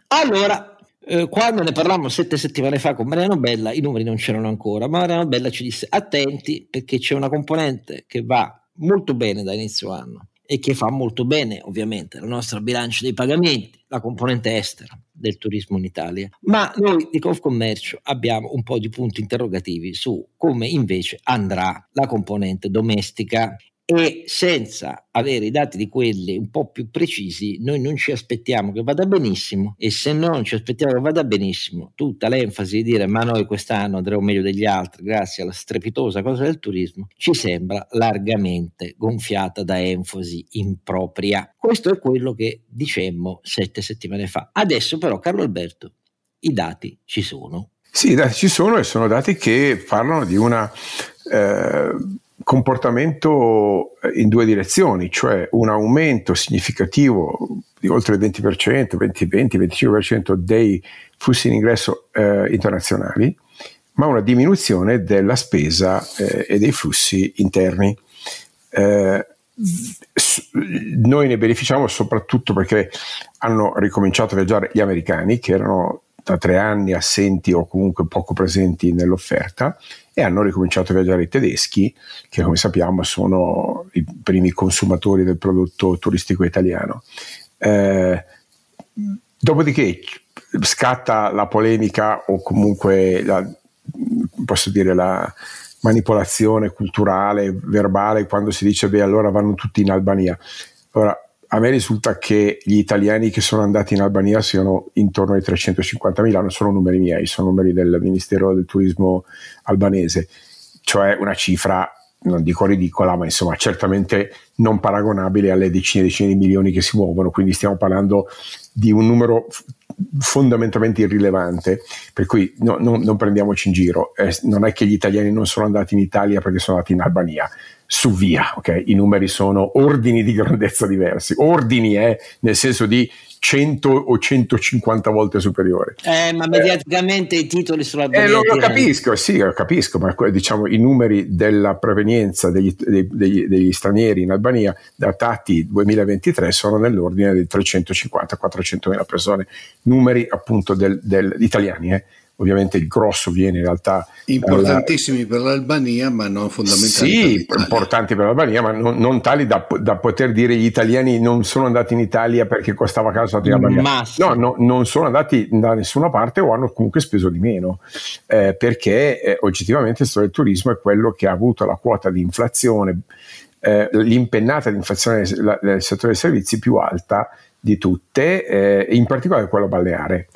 [SPEAKER 1] Allora, eh, quando ne parlammo sette settimane fa con Mariano Bella, i numeri non c'erano ancora, ma Mariano Bella ci disse attenti perché c'è una componente che va molto bene da inizio anno e che fa molto bene ovviamente la nostra bilancia dei pagamenti, la componente estera del turismo in Italia, ma noi di Confcommercio abbiamo un po' di punti interrogativi su come invece andrà la componente domestica e senza avere i dati di quelli un po' più precisi noi non ci aspettiamo che vada benissimo e se non ci aspettiamo che vada benissimo tutta l'enfasi di dire ma noi quest'anno andremo meglio degli altri grazie alla strepitosa cosa del turismo ci sembra largamente gonfiata da enfasi impropria. Questo è quello che dicemmo sette settimane fa. Adesso però Carlo Alberto i dati ci sono.
[SPEAKER 3] Sì, i dati ci sono e sono dati che parlano di una eh, comportamento eh, in due direzioni, cioè un aumento significativo di oltre il 20%, 20-25% dei flussi in ingresso eh, internazionali, ma una diminuzione della spesa eh, e dei flussi interni. Eh, noi ne beneficiamo soprattutto perché hanno ricominciato a viaggiare gli americani che erano da tre anni assenti o comunque poco presenti nell'offerta e hanno ricominciato a viaggiare i tedeschi, che come sappiamo sono i primi consumatori del prodotto turistico italiano. Eh, dopodiché scatta la polemica o comunque la, posso dire la manipolazione culturale, verbale, quando si dice beh allora vanno tutti in Albania. Ora, a me risulta che gli italiani che sono andati in Albania siano intorno ai 350.000, non sono numeri miei, sono numeri del Ministero del Turismo albanese, cioè una cifra, non dico ridicola, ma insomma certamente non paragonabile alle decine e decine di milioni che si muovono, quindi stiamo parlando di un numero fondamentalmente irrilevante, per cui no, no, non prendiamoci in giro, eh, non è che gli italiani non sono andati in Italia perché sono andati in Albania, su via, ok? I numeri sono ordini di grandezza diversi, ordini è eh, nel senso di 100 o 150 volte superiore.
[SPEAKER 1] Eh, ma mediaticamente eh, i titoli sull'Albania.
[SPEAKER 3] Eh, lo, lo capisco, sì, lo capisco, ma diciamo i numeri della provenienza degli, degli, degli stranieri in Albania datati 2023 sono nell'ordine di 350-400 mila persone, numeri appunto del, del, italiani, eh ovviamente il grosso viene in realtà
[SPEAKER 2] importantissimi dalla... per l'Albania ma non fondamentali
[SPEAKER 3] sì, per importanti per l'Albania ma non, non tali da, da, poter dire gli italiani non sono andati in Italia perché costava caro stati in Albania. no, no, non sono andati da nessuna parte o hanno comunque speso di meno eh, perché eh, oggettivamente il settore del turismo è quello che ha avuto la quota di inflazione eh, l'impennata di inflazione nel settore dei servizi più alta di tutte, eh, in particolare quello balneare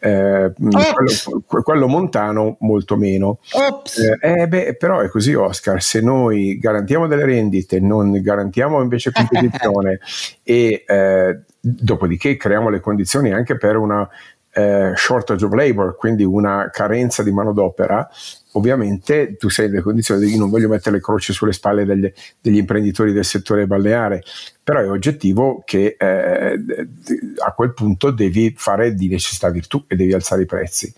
[SPEAKER 3] eh, quello, quello, montano molto meno. Eh, eh, beh, però è così Oscar, se noi garantiamo delle rendite, non garantiamo invece competizione e eh, dopodiché creiamo le condizioni anche per una eh, shortage of labor, quindi una carenza di manodopera, ovviamente tu sei nelle condizioni di non voglio mettere le croci sulle spalle degli, degli imprenditori del settore balneare, però è oggettivo che eh, a quel punto devi fare di necessità virtù e devi alzare i prezzi,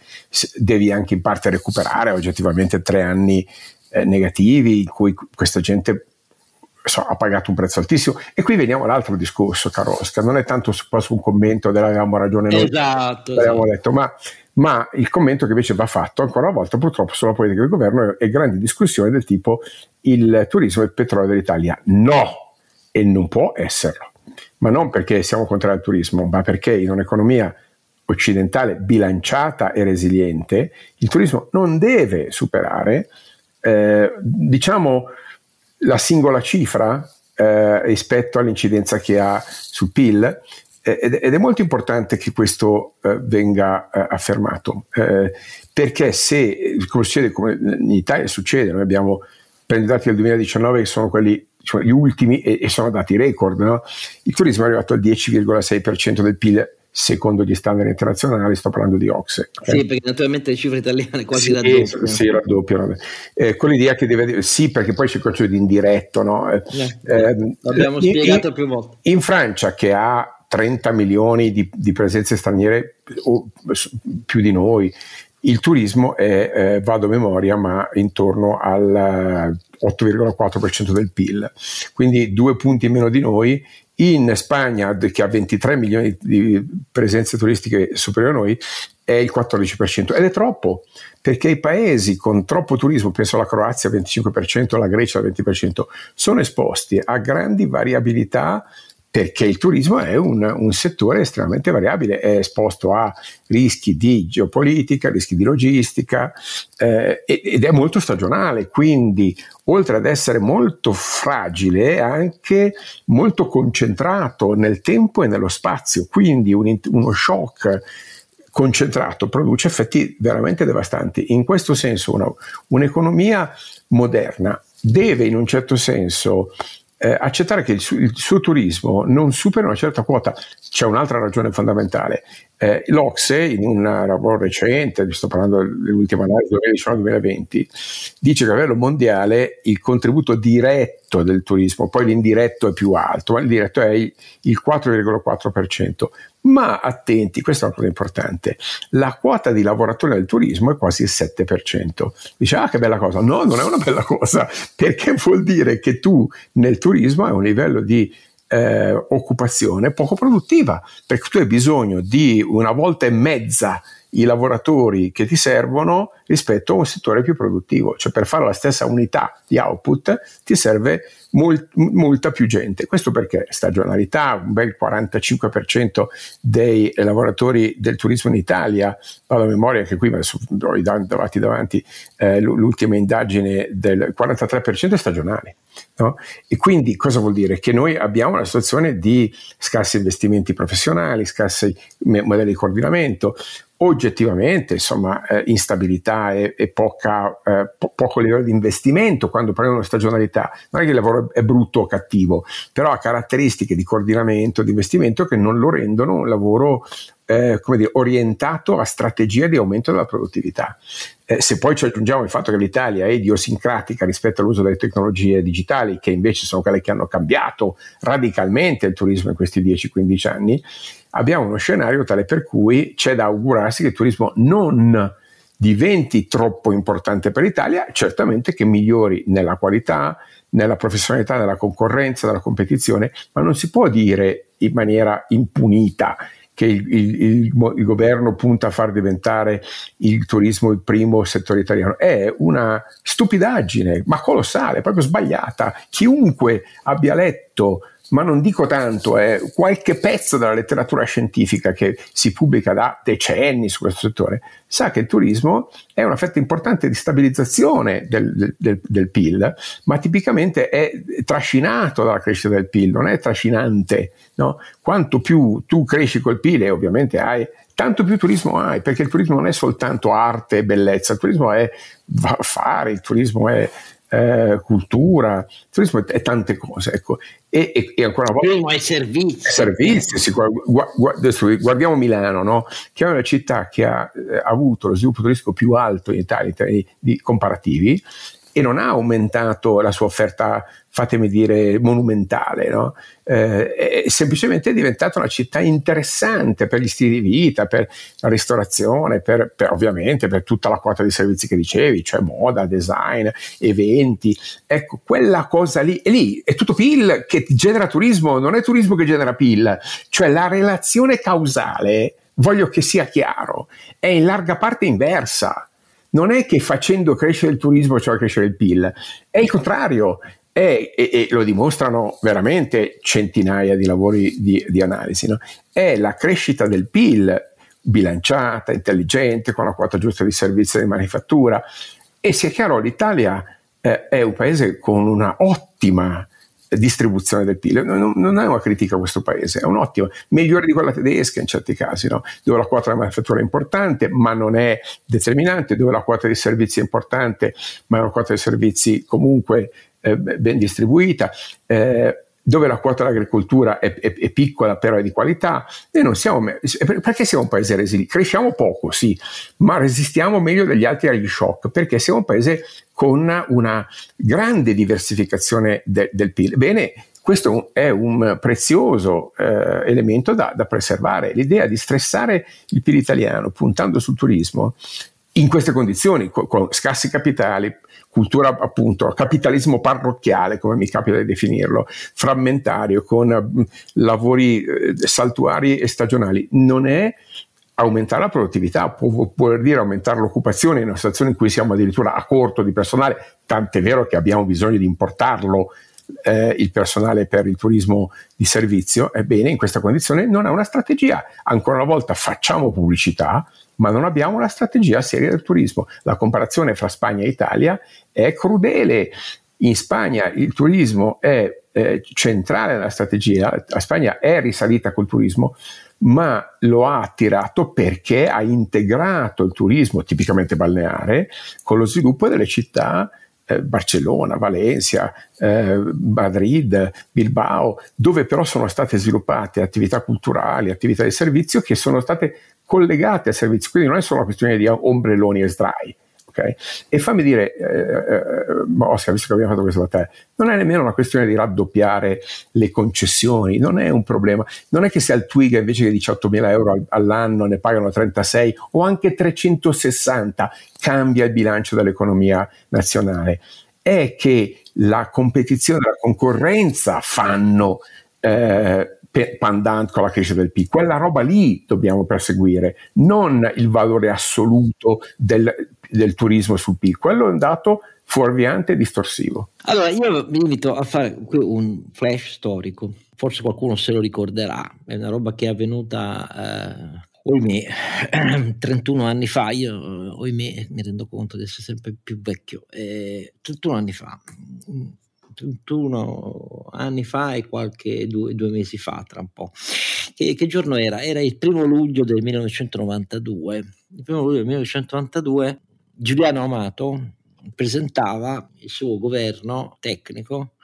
[SPEAKER 3] devi anche in parte recuperare oggettivamente tre anni eh, negativi in cui questa gente so, ha pagato un prezzo altissimo. E qui veniamo all'altro discorso, caro Oscar, non è tanto su, su un commento dell'avevamo ragione noi,
[SPEAKER 1] esatto,
[SPEAKER 3] esatto. detto, ma, ma, il commento che invece va fatto ancora una volta purtroppo sulla politica del governo è grandi discussioni del tipo il turismo e il petrolio dell'Italia. No, e non può esserlo. Ma non perché siamo contro il turismo, ma perché in un'economia occidentale bilanciata e resiliente, il turismo non deve superare, eh, diciamo, la singola cifra eh, rispetto all'incidenza che ha sul PIL eh, ed, è molto importante che questo eh, venga eh, affermato eh, perché se succede come in Italia succede noi abbiamo preso dati del 2019 che sono quelli cioè, gli ultimi e, e sono dati record no? il turismo è arrivato al 10,6% del PIL secondo gli standard internazionali, sto parlando di Oxe.
[SPEAKER 1] Okay? Sì, perché naturalmente le cifre italiane quasi
[SPEAKER 3] sì,
[SPEAKER 1] raddoppiano.
[SPEAKER 3] Sì, raddoppiano. Eh, con l'idea che deve, sì, perché poi c'è il concetto di indiretto, no? Eh,
[SPEAKER 1] eh, L'abbiamo in, spiegato in, più volte.
[SPEAKER 3] In Francia, che ha 30 milioni di, di presenze straniere, o più di noi, il turismo è, eh, vado a memoria, ma intorno al 8,4% del PIL, quindi due punti meno di noi in Spagna, che ha 23 milioni di presenze turistiche superiori a noi, è il 14% ed è troppo perché i paesi con troppo turismo, penso alla Croazia al 25%, alla Grecia al 20%, sono esposti a grandi variabilità perché il turismo è un, un, settore estremamente variabile, è esposto a rischi di geopolitica, rischi di logistica eh, ed è molto stagionale, quindi oltre ad essere molto fragile è anche molto concentrato nel tempo e nello spazio, quindi un, uno shock concentrato produce effetti veramente devastanti. In questo senso una, un'economia moderna deve in un certo senso eh, accettare che il, su- il, suo turismo non superi una certa quota. C'è un'altra ragione fondamentale. Eh, L'Ocse, in un lavoro recente, sto parlando dell'ultima analisi 2019-2020, dice che a livello mondiale il contributo diretto del turismo, poi l'indiretto è più alto, ma il diretto è il, il 4,4%. Ma attenti, questa è una cosa importante, la quota di lavoratori del turismo è quasi il 7%. Dice, ah che bella cosa. No, non è una bella cosa, perché vuol dire che tu nel turismo hai un livello di eh, occupazione poco produttiva, perché tu hai bisogno di una volta e mezza i lavoratori che ti servono rispetto a un settore più produttivo, cioè per fare la stessa unità di output ti serve molt, molta più gente. Questo perché stagionalità, un bel 45% dei lavoratori del turismo in Italia, vado a memoria che qui ho i davanti davanti, eh, l'ultima indagine del 43% è stagionale. No? E quindi cosa vuol dire? Che noi abbiamo una situazione di scarsi investimenti professionali, scarsi modelli di coordinamento, oggettivamente insomma eh, instabilità e, e poca, eh, po- poco livello di investimento quando prendono stagionalità. Non è che il lavoro è brutto o cattivo, però ha caratteristiche di coordinamento, di investimento che non lo rendono un lavoro eh, come dire, orientato a strategie di aumento della produttività. Eh, se poi ci aggiungiamo il fatto che l'Italia è idiosincratica rispetto all'uso delle tecnologie digitali, che invece sono quelle che hanno cambiato radicalmente il turismo in questi 10-15 anni, abbiamo uno scenario tale per cui c'è da augurarsi che il turismo non diventi troppo importante per l'Italia, certamente che migliori nella qualità, nella professionalità, nella concorrenza, nella competizione, ma non si può dire in maniera impunita che il, il, il, il, governo punta a far diventare il turismo il primo settore italiano. È una stupidaggine, ma colossale, proprio sbagliata. Chiunque abbia letto ma non dico tanto, è qualche pezzo della letteratura scientifica che si pubblica da decenni su questo settore, sa che il turismo è una fetta importante di stabilizzazione del, del, del PIL, ma tipicamente è trascinato dalla crescita del PIL, non è trascinante. No? Quanto più tu cresci col PIL e ovviamente hai tanto più turismo hai, perché il turismo non è soltanto arte e bellezza, il turismo è fare, il turismo è eh, cultura, turismo è, tante cose. Ecco. E, e, e, ancora una volta...
[SPEAKER 1] Turismo e servizi.
[SPEAKER 3] Servizi, sì, guardiamo, guardiamo Milano, no? che è una città che ha, eh, avuto lo sviluppo turistico più alto in Italia in termini di comparativi e non ha aumentato la sua offerta, fatemi dire, monumentale, no? eh, è semplicemente diventata una città interessante per gli stili di vita, per la ristorazione, per, per, ovviamente per tutta la quota di servizi che dicevi, cioè moda, design, eventi. Ecco, quella cosa lì, è lì, è tutto PIL che genera turismo, non è turismo che genera PIL, cioè la relazione causale, voglio che sia chiaro, è in larga parte inversa non è che facendo crescere il turismo cioè crescere il PIL, è il contrario. È, e, e, lo dimostrano veramente centinaia di lavori di, di analisi, no? è la crescita del PIL bilanciata, intelligente, con la quota giusta di servizi di manifattura. E sia chiaro, l'Italia eh, è un paese con una ottima distribuzione del PIL. Non, non, è una critica a questo paese, è un'ottima, migliore di quella tedesca in certi casi, no? dove la quota della manifattura è importante ma non è determinante, dove la quota dei servizi è importante ma è una quota dei servizi comunque eh, ben distribuita. Eh, dove la quota dell'agricoltura è, è, è, piccola però è di qualità, noi non siamo, perché siamo un paese resiliente? Cresciamo poco, sì, ma resistiamo meglio degli altri agli shock, perché siamo un paese con una grande diversificazione de, del PIL. Bene, questo è un prezioso eh, elemento da, da preservare. L'idea di stressare il PIL italiano puntando sul turismo in queste condizioni, con, scarsi capitali, cultura appunto, capitalismo parrocchiale, come mi capita di definirlo, frammentario, con uh, lavori uh, saltuari e stagionali, non è aumentare la produttività, può, può dire aumentare l'occupazione in una situazione in cui siamo addirittura a corto di personale, tant'è vero che abbiamo bisogno di importarlo eh, il personale per il turismo di servizio, ebbene in questa condizione non è una strategia. Ancora una volta facciamo pubblicità, ma non abbiamo una strategia seria del turismo. La comparazione fra Spagna e Italia è crudele. In Spagna il turismo è eh, centrale nella strategia, la Spagna è risalita col turismo, ma lo ha attirato perché ha integrato il turismo tipicamente balneare con lo sviluppo delle città eh, Barcellona, Valencia, eh, Madrid, Bilbao, dove però sono state sviluppate attività culturali, attività di servizio che sono state collegate al servizio, quindi non è solo una questione di ombrelloni e sdrai. Okay? E fammi dire, eh, eh, Oscar, visto che abbiamo fatto questo da te, non è nemmeno una questione di raddoppiare le concessioni, non è un problema. Non è che se al Twiga invece che 18.000 euro all'anno ne pagano 36 o anche 360 cambia il bilancio dell'economia nazionale. È che la competizione e la concorrenza fanno eh, pandant con la crescita del PIL. Quella roba lì dobbiamo perseguire, non il valore assoluto del, del turismo sul PIL. Quello è un dato fuorviante e distorsivo.
[SPEAKER 1] Allora, io vi invito a fare un flash storico. Forse qualcuno se lo ricorderà, è una roba che è avvenuta eh, Oimè, 31 anni fa, io oimè, mi rendo conto di essere sempre più vecchio, eh, 31 anni fa, 31 anni fa e qualche due, due mesi fa, tra un po'. Che, che, giorno era? Era il primo luglio del 1992. Il primo luglio del 1992 Giuliano Amato presentava il suo governo tecnico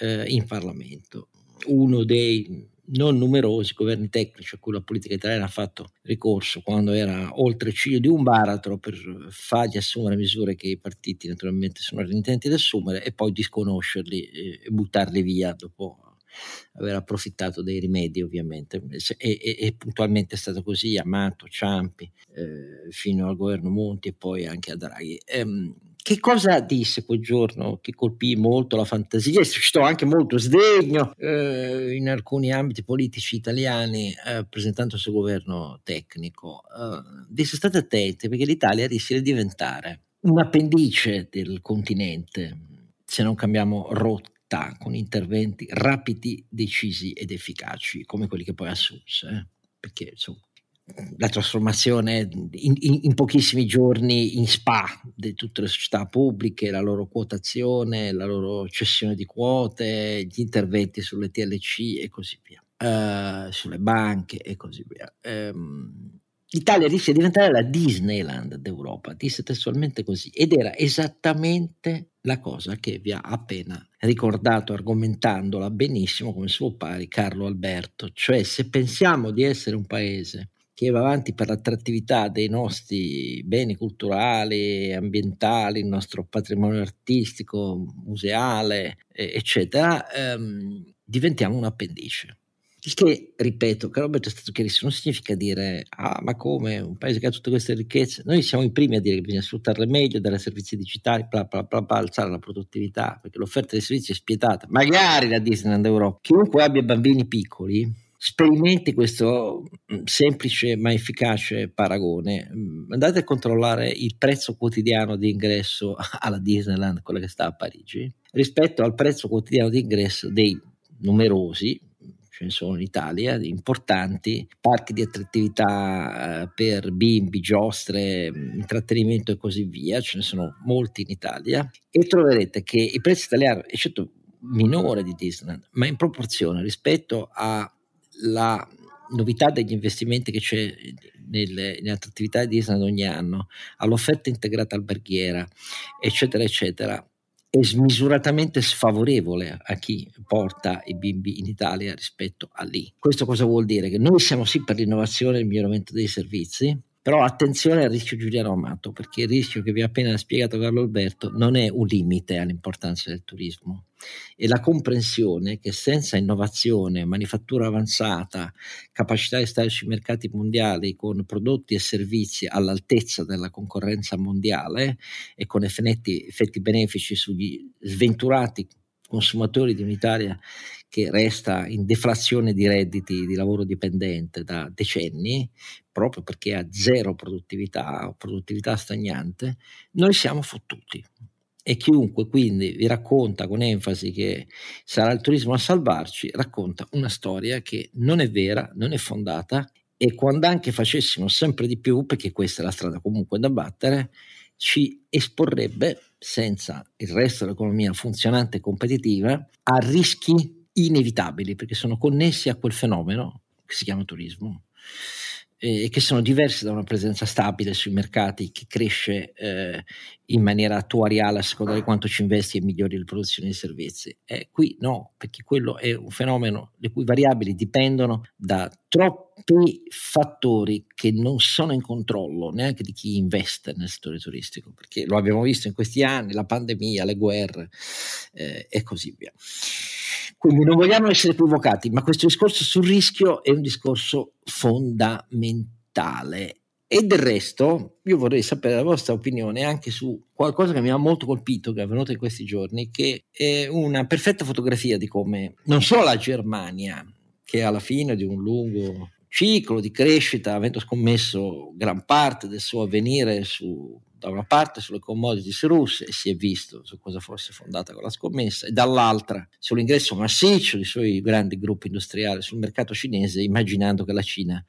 [SPEAKER 1] eh, in Parlamento. Uno dei non numerosi governi tecnici a cui la politica italiana ha fatto ricorso quando era oltre il ciglio di un baratro per fargli assumere misure che i partiti naturalmente sono intenti ad assumere e poi disconoscerli e buttarli via dopo aver approfittato dei rimedi ovviamente. E, e, e puntualmente è stato così Amato, Ciampi eh, fino al governo Monti e poi anche a Draghi. Ehm, che cosa disse quel giorno che colpì molto la fantasia? E suscitò anche molto sdegno eh, in alcuni ambiti politici italiani eh, presentando il suo governo tecnico? Eh, disse state attenti perché l'Italia rischia di diventare un appendice del continente se non cambiamo rotta con interventi rapidi, decisi ed efficaci come quelli che poi assunse. Eh? Perché insomma, la trasformazione in, in, in, pochissimi giorni in SPA di tutte le società pubbliche, la loro quotazione, la loro cessione di quote, gli interventi sulle TLC e così via, uh, sulle banche e così via. Um, L'Italia rischia di diventare la Disneyland d'Europa, disse testualmente così, ed era esattamente la cosa che vi ha appena ricordato argomentandola benissimo come suo pari Carlo Alberto, cioè se pensiamo di essere un paese che va avanti per l'attrattività dei nostri beni culturali, ambientali, il nostro patrimonio artistico, museale, eccetera, ehm, diventiamo un appendice. Il che, ripeto, che Roberto è stato chiarissimo, non significa dire, ah, ma come, un paese che ha tutte queste ricchezze, noi siamo i primi a dire che bisogna sfruttarle meglio, dare servizi digitali, bla bla bla, bla alzare la produttività, perché l'offerta dei servizi è spietata. Magari la Disneyland Europa, chiunque abbia bambini piccoli, sperimenti questo mm, semplice ma efficace paragone. Mm, andate a controllare il prezzo quotidiano di ingresso alla Disneyland, quella che sta a Parigi, rispetto al prezzo quotidiano di ingresso dei numerosi, ce ne sono in Italia, importanti parchi di attrattività eh, per bimbi, giostre, mm, intrattenimento e così via, ce ne sono molti in Italia. E troverete che i prezzi italiani, eccetto minore di Disneyland, ma in proporzione rispetto a la novità degli investimenti che c'è nelle, nelle attività di Disney ogni anno, all'offerta integrata alberghiera, eccetera, eccetera, è smisuratamente sfavorevole a chi porta i bimbi in Italia rispetto a lì. Questo cosa vuol dire? Che noi siamo sì per l'innovazione e il miglioramento dei servizi, però attenzione al rischio Giuliano Amato, perché il rischio che vi ha appena spiegato Carlo Alberto non è un limite all'importanza del turismo. È la comprensione che senza innovazione, manifattura avanzata, capacità di stare sui mercati mondiali con prodotti e servizi all'altezza della concorrenza mondiale e con effetti, effetti benefici sugli sventurati consumatori di un'Italia che resta in deflazione di redditi di lavoro dipendente da decenni, proprio perché ha zero produttività o produttività stagnante, noi siamo fottuti. E chiunque quindi vi racconta con enfasi che sarà il turismo a salvarci, racconta una storia che non è vera, non è fondata e quando anche facessimo sempre di più, perché questa è la strada comunque da battere, ci esporrebbe, senza il resto dell'economia funzionante e competitiva, a rischi inevitabili, perché sono connessi a quel fenomeno che si chiama turismo e che sono diversi da una presenza stabile sui mercati che cresce eh, in maniera attuariale a seconda di quanto ci investi e migliori le produzioni di servizi. E qui no, perché quello è un fenomeno le cui variabili dipendono da troppi fattori che non sono in controllo neanche di chi investe nel settore turistico, perché lo abbiamo visto in questi anni, la pandemia, le guerre eh, e così via. Quindi non vogliamo essere provocati, ma questo discorso sul rischio è un discorso fondamentale. E del resto, io vorrei sapere la vostra opinione anche su qualcosa che mi ha molto colpito, che è avvenuto in questi giorni, che è una perfetta fotografia di come non solo la Germania, che alla fine di un lungo ciclo di crescita, avendo scommesso gran parte del suo avvenire su da una parte sulle commodities russe e si è visto su cosa fosse fondata quella scommessa e dall'altra sull'ingresso massiccio dei suoi grandi gruppi industriali sul mercato cinese immaginando che la Cina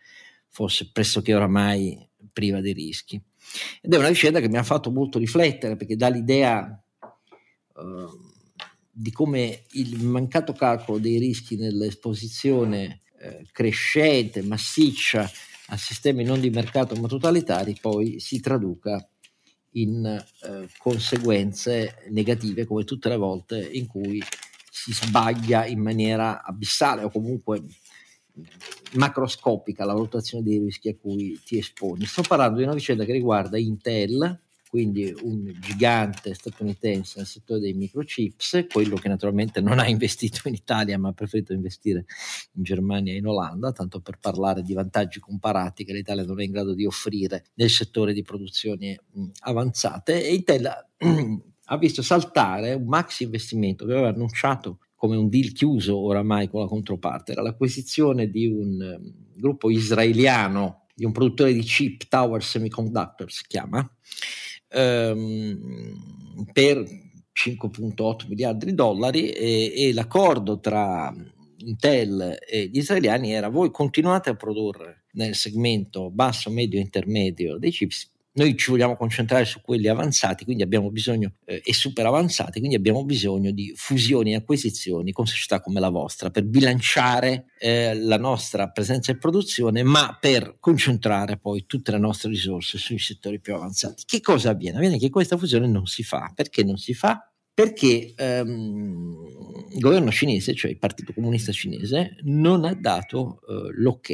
[SPEAKER 1] fosse pressoché oramai priva di rischi. Ed è una vicenda che mi ha fatto molto riflettere perché dà l'idea uh, di come il mancato calcolo dei rischi nell'esposizione uh, crescente, massiccia a sistemi non di mercato ma totalitari poi si traduca in eh, conseguenze negative come tutte le volte in cui si sbaglia in maniera abissale o comunque macroscopica la valutazione dei rischi a cui ti esponi. Sto parlando di una vicenda che riguarda Intel, quindi un gigante statunitense nel settore dei microchips, quello che naturalmente non ha investito in Italia ma ha preferito investire in Germania e in Olanda, tanto per parlare di vantaggi comparati che l'Italia non è in grado di offrire nel settore di produzioni avanzate. E Intel ha visto saltare un maxi investimento che aveva annunciato come un deal chiuso oramai con la controparte, era l'acquisizione di un gruppo israeliano, di un produttore di chip, Tower Semiconductor si chiama, ehm, per 5.8 miliardi di dollari e, e l'accordo tra Intel e gli israeliani era voi continuate a produrre nel segmento basso, medio intermedio dei chips noi ci vogliamo concentrare su quelli avanzati, quindi abbiamo bisogno, eh, e super avanzati, quindi abbiamo bisogno di fusioni e acquisizioni con società come la vostra per bilanciare eh, la nostra presenza e produzione, ma per concentrare poi tutte le nostre risorse sui settori più avanzati. Che cosa avviene? Avviene che questa fusione non si fa. Perché non si fa? Perché ehm, il governo cinese, cioè il Partito Comunista Cinese, non ha dato eh, l'ok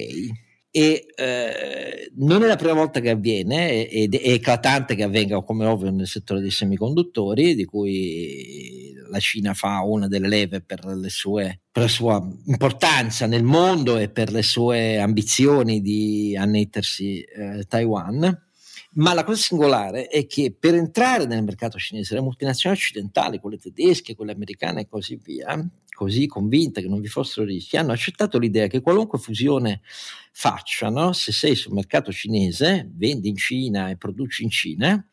[SPEAKER 1] e eh, non è la prima volta che avviene ed è eclatante che avvenga come ovvio nel settore dei semiconduttori di cui la Cina fa una delle leve per, sue, per la sua importanza nel mondo e per le sue ambizioni di annettersi eh, Taiwan. Ma la cosa singolare è che per entrare nel mercato cinese le multinazionali occidentali, quelle tedesche, quelle americane e così via, così convinte che non vi fossero rischi, hanno accettato l'idea che qualunque fusione facciano, se sei sul mercato cinese, vendi in Cina e produci in Cina,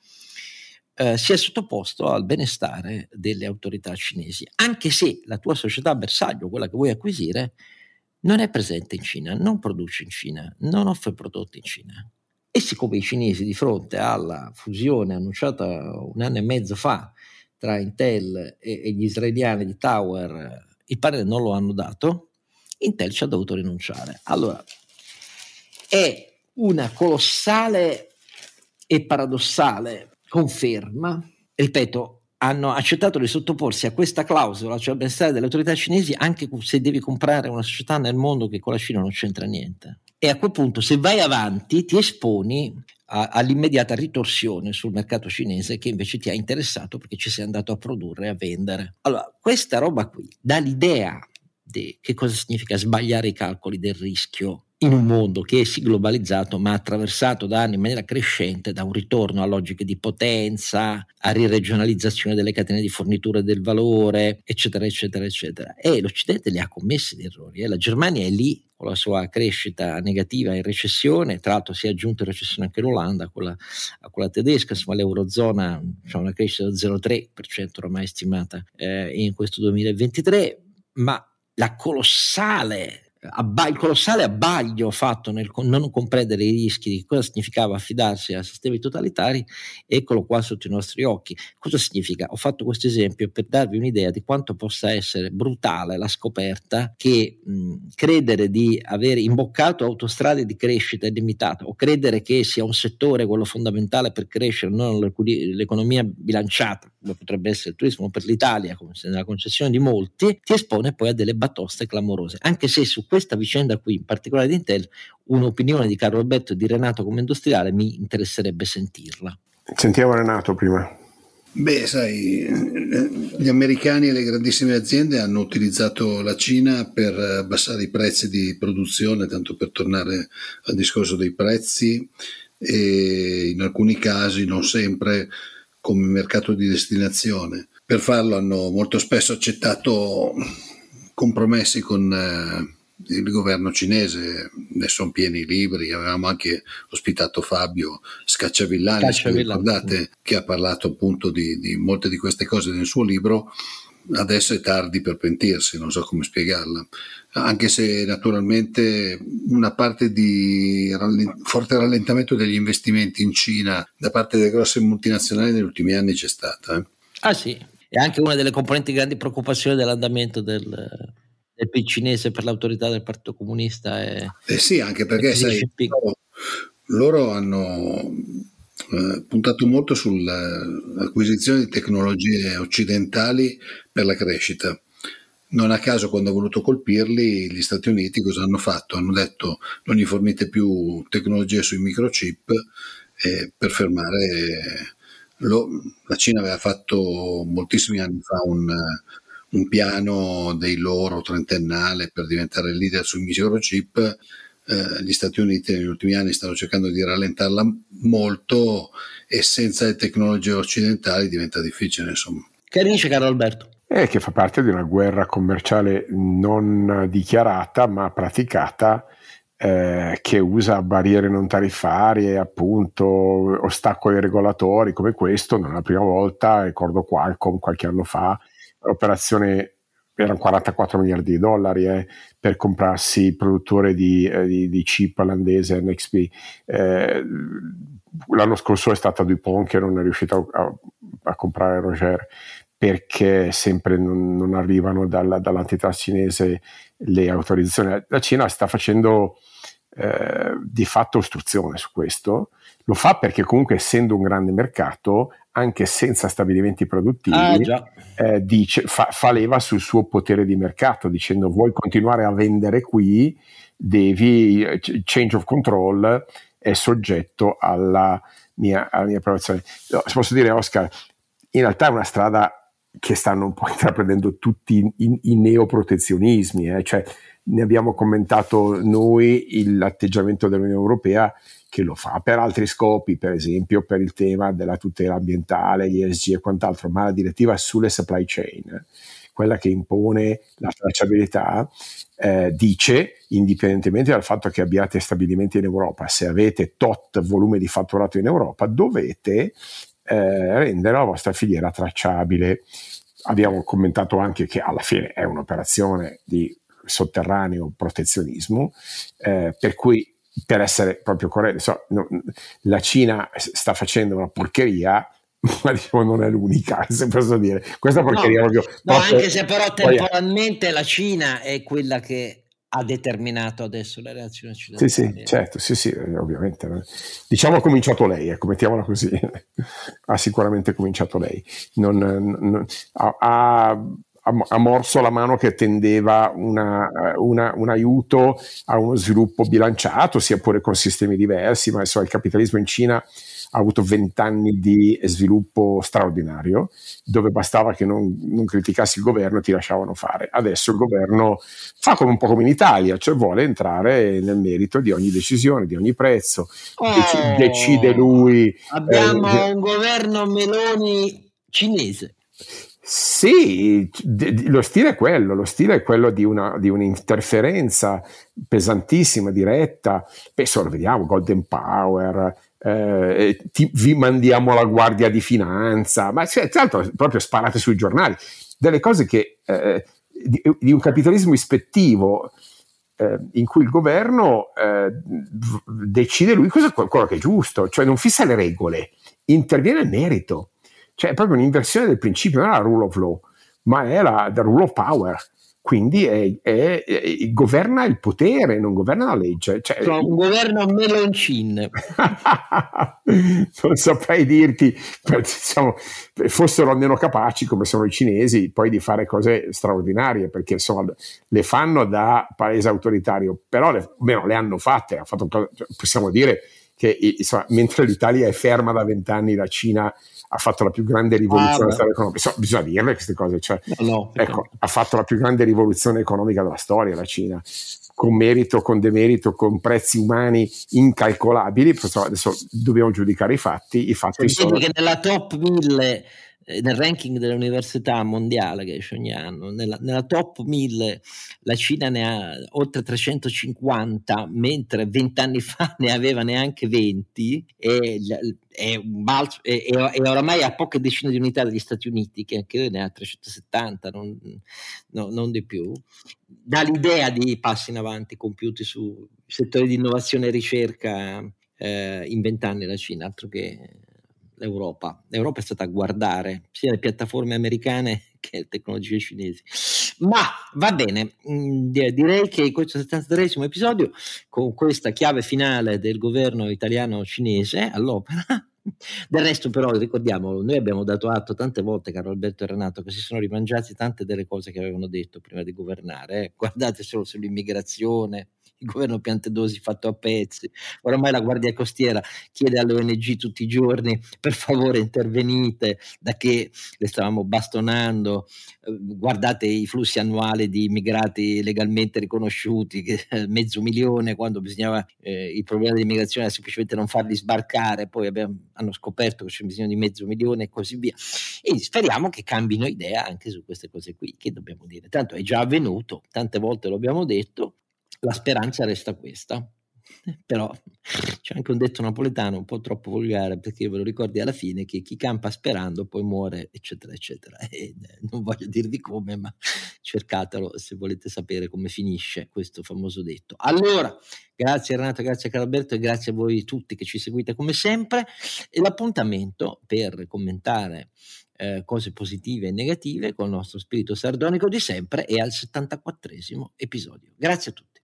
[SPEAKER 1] eh, sia sottoposto al benestare delle autorità cinesi, anche se la tua società bersaglio, quella che vuoi acquisire, non è presente in Cina, non produce in Cina, non offre prodotti in Cina. E siccome i cinesi di fronte alla fusione annunciata un anno e mezzo fa tra Intel e, e gli israeliani di Tower il parere non lo hanno dato, Intel ci ha dovuto rinunciare. Allora, è una colossale e paradossale conferma, ripeto, hanno accettato di sottoporsi a questa clausola, cioè al benessere delle autorità cinesi, anche se devi comprare una società nel mondo che con la Cina non c'entra niente. E a quel punto, se vai avanti, ti esponi a, all'immediata ritorsione sul mercato cinese che invece ti ha interessato perché ci sei andato a produrre e a vendere. Allora, questa roba qui dà l'idea di che cosa significa sbagliare i calcoli del rischio in un mondo che è sì globalizzato ma attraversato da anni in maniera crescente da un ritorno a logiche di potenza, a riregionalizzazione delle catene di fornitura del valore, eccetera, eccetera, eccetera. E l'Occidente li ha commessi gli errori. Eh? La Germania è lì con la sua crescita negativa in recessione, tra l'altro si è aggiunta in recessione anche l'Olanda, quella, quella tedesca, insomma l'Eurozona ha una crescita del 0,3% ormai stimata eh, in questo 2023, ma la colossale abba- il colossale abbaglio fatto nel non comprendere i rischi di cosa significava affidarsi a sistemi totalitari, eccolo qua sotto i nostri occhi. Cosa significa? Ho fatto questo esempio per darvi un'idea di quanto possa essere brutale la scoperta che mh, credere di aver imboccato autostrade di crescita illimitata o credere che sia un settore quello fondamentale per crescere, non l'economia bilanciata, come potrebbe essere il turismo per l'Italia, come nella concessione di molti, ti espone poi a delle batoste clamorose, anche se su questa vicenda qui, in particolare di Intel, un'opinione di Carlo Alberto e di Renato come industriale mi interesserebbe sentirla.
[SPEAKER 3] Sentiamo Renato prima.
[SPEAKER 2] Beh, sai, gli americani e le grandissime aziende hanno utilizzato la Cina per abbassare i prezzi di produzione, tanto per tornare al discorso dei prezzi, e in alcuni casi, non sempre, come mercato di destinazione. Per farlo hanno molto spesso accettato compromessi con eh, il governo cinese, ne sono pieni i libri, avevamo anche ospitato Fabio Scacciavillani, Scacciavillani. ricordate, che ha parlato appunto di, di, molte di queste cose nel suo libro, adesso è tardi per pentirsi, non so come spiegarla, anche se naturalmente una parte di forte rallentamento degli investimenti in Cina da parte delle grosse multinazionali negli ultimi anni c'è stata. Eh.
[SPEAKER 1] Ah sì, è anche una delle componenti di grandi preoccupazioni dell'andamento del, del PIL cinese per l'autorità del Partito Comunista. E,
[SPEAKER 2] eh sì, anche perché sai, loro, loro, hanno eh, puntato molto sull'acquisizione di tecnologie occidentali per la crescita. Non a caso quando ha voluto colpirli gli Stati Uniti cosa hanno fatto? Hanno detto non gli fornite più tecnologie sui microchip eh, per fermare... Lo, la Cina aveva fatto moltissimi anni fa un, un piano dei loro trentennale per diventare leader sui microchip eh, gli Stati Uniti negli ultimi anni stanno cercando di rallentarla molto e senza le tecnologie occidentali diventa difficile insomma.
[SPEAKER 1] Che dice caro Alberto?
[SPEAKER 3] Eh, che fa parte di una guerra commerciale non dichiarata ma praticata eh, che usa barriere non tariffarie, appunto, ostacoli regolatori come questo, non è la prima volta, ricordo Qualcomm qualche anno fa, operazione erano 44 miliardi di dollari eh, per comprarsi il produttore di, eh, di, di chip olandese NXP. Eh, l'anno scorso è stata DuPont che non è riuscita a, a comprare Roger perché sempre non, non arrivano dalla, dall'antitrust cinese le autorizzazioni. La Cina sta facendo eh, di fatto ostruzione su questo, lo fa perché comunque essendo un grande mercato anche senza stabilimenti produttivi, ah, eh, dice, fa, fa, leva sul suo potere di mercato, dicendo vuoi continuare a vendere qui, devi, change of control è soggetto alla mia, alla mia approvazione. No, se posso dire, Oscar, in realtà è una strada che stanno un po' intraprendendo tutti i, i neoprotezionismi, eh? cioè ne abbiamo commentato noi l'atteggiamento dell'Unione Europea che lo fa per altri scopi, per esempio per il tema della tutela ambientale, ESG e quant'altro, ma la direttiva sulle supply chain, quella che impone la tracciabilità, eh, dice, indipendentemente dal fatto che abbiate stabilimenti in Europa, se avete tot volume di fatturato in Europa, dovete eh, rendere la vostra filiera tracciabile. Abbiamo commentato anche che alla fine è un'operazione di sotterraneo protezionismo, eh, per cui per essere proprio corretto, so, no, la Cina sta facendo una porcheria, ma diciamo non è l'unica, se posso dire. Questa porcheria
[SPEAKER 1] no,
[SPEAKER 3] proprio...
[SPEAKER 1] No, proprio, anche se però temporalmente la Cina è quella che ha determinato adesso le reazioni occidentali.
[SPEAKER 3] Sì, sì, certo, sì, sì, ovviamente. Diciamo ha cominciato lei, ecco, mettiamola così. ha sicuramente cominciato lei. Non, non, ha, ha ha morso la mano che tendeva una, una, un aiuto a uno sviluppo bilanciato, sia pure con sistemi diversi, ma insomma il capitalismo in Cina ha avuto vent'anni di sviluppo straordinario, dove bastava che non, non, criticassi il governo e ti lasciavano fare. Adesso il governo fa come un po' come in Italia, cioè vuole entrare nel merito di ogni decisione, di ogni prezzo, Dec- decide lui.
[SPEAKER 1] Abbiamo eh, un governo Meloni cinese.
[SPEAKER 3] Sì, lo stile è quello, lo stile è quello di, una, di un'interferenza pesantissima, diretta. Beh, lo vediamo, Golden Power, eh, ti, vi mandiamo la guardia di finanza, ma cioè, tra l'altro proprio sparate sui giornali, delle cose che eh, di, di, un capitalismo ispettivo eh, in cui il governo eh, decide lui cosa, quello che è giusto, cioè non fissa le regole, interviene nel merito. Cioè è proprio un'inversione del principio, non è la rule of law, ma è la, la rule of power. Quindi è, è, è, governa il potere, non governa la legge. Cioè,
[SPEAKER 1] cioè un governo meloncin.
[SPEAKER 3] non saprei dirti, diciamo, fossero almeno capaci, come sono i cinesi, poi di fare cose straordinarie, perché insomma le fanno da paese autoritario, però le, almeno le hanno fatte. Ha fatto, possiamo dire che insomma, mentre l'Italia è ferma da vent'anni, la Cina ha fatto la più grande rivoluzione ah, economica. So, bisogna dirle queste cose. Cioè, no, no, ecco, ha fatto la più grande rivoluzione economica della storia la Cina, con merito, con demerito, con prezzi umani incalcolabili. Adesso dobbiamo giudicare i fatti. I fatti
[SPEAKER 1] cioè, sono... che nella top 1000 eh, nel ranking dell'università mondiale che esce ogni anno, nella, nella, top 1000 la Cina ne ha oltre 350, mentre vent'anni fa ne aveva neanche 20 e balzo, è, è, oramai a poche decine di unità degli Stati Uniti, che anche lui ne ha 370, non, no, non di più. Dà l'idea di passi in avanti compiuti su settori di innovazione e ricerca eh, in vent'anni la Cina, altro che l'Europa. L'Europa è stata a guardare sia le piattaforme americane che le tecnologie cinesi. Ma va bene, mm, direi che questo 73 episodio, con questa chiave finale del governo italiano-cinese all'opera, Del resto, però, ricordiamolo, noi abbiamo dato atto tante volte, caro Alberto e Renato, che si sono rimangiati tante delle cose che avevano detto prima di governare. Eh. Guardate solo sull'immigrazione, il governo Piantedosi fatto a pezzi. Oramai la Guardia Costiera chiede alle ONG tutti i giorni per favore intervenite da che le stavamo bastonando, eh, guardate i flussi annuali di immigrati legalmente riconosciuti, che, mezzo milione quando bisognava eh, il problema dell'immigrazione era semplicemente non farli sbarcare, poi abbiamo, hanno scoperto che c'è bisogno di mezzo milione e così via. E speriamo che cambino idea anche su queste cose qui, che dobbiamo dire. Tanto è già avvenuto, tante volte lo abbiamo detto, la speranza resta questa. Però c'è anche un detto napoletano un po' troppo volgare perché ve lo ricordi alla fine che chi campa sperando poi muore, eccetera, eccetera. E eh, non voglio dirvi come, ma cercatelo se volete sapere come finisce questo famoso detto. Allora, grazie Renato, grazie Caralberto e grazie a voi tutti che ci seguite come sempre. E l'appuntamento per commentare eh, cose positive e negative con il nostro spirito sardonico di sempre è al 74 episodio. Grazie a tutti.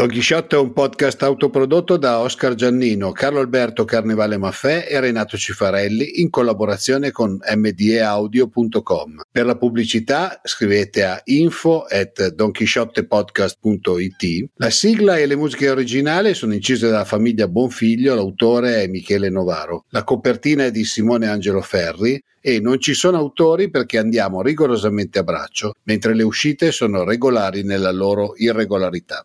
[SPEAKER 2] Don Chisciotte è un podcast autoprodotto da Oscar Giannino, Carlo Alberto Carnevale Maffè e Renato Cifarelli in collaborazione con mdeaudio.com. Per la pubblicità scrivete a info at donchisciottepodcast.it. La sigla e le musiche originali sono incise dalla famiglia Bonfiglio, l'autore è Michele Novaro. La copertina è di Simone Angelo Ferri e non ci sono autori perché andiamo rigorosamente a braccio, mentre le uscite sono regolari nella loro irregolarità.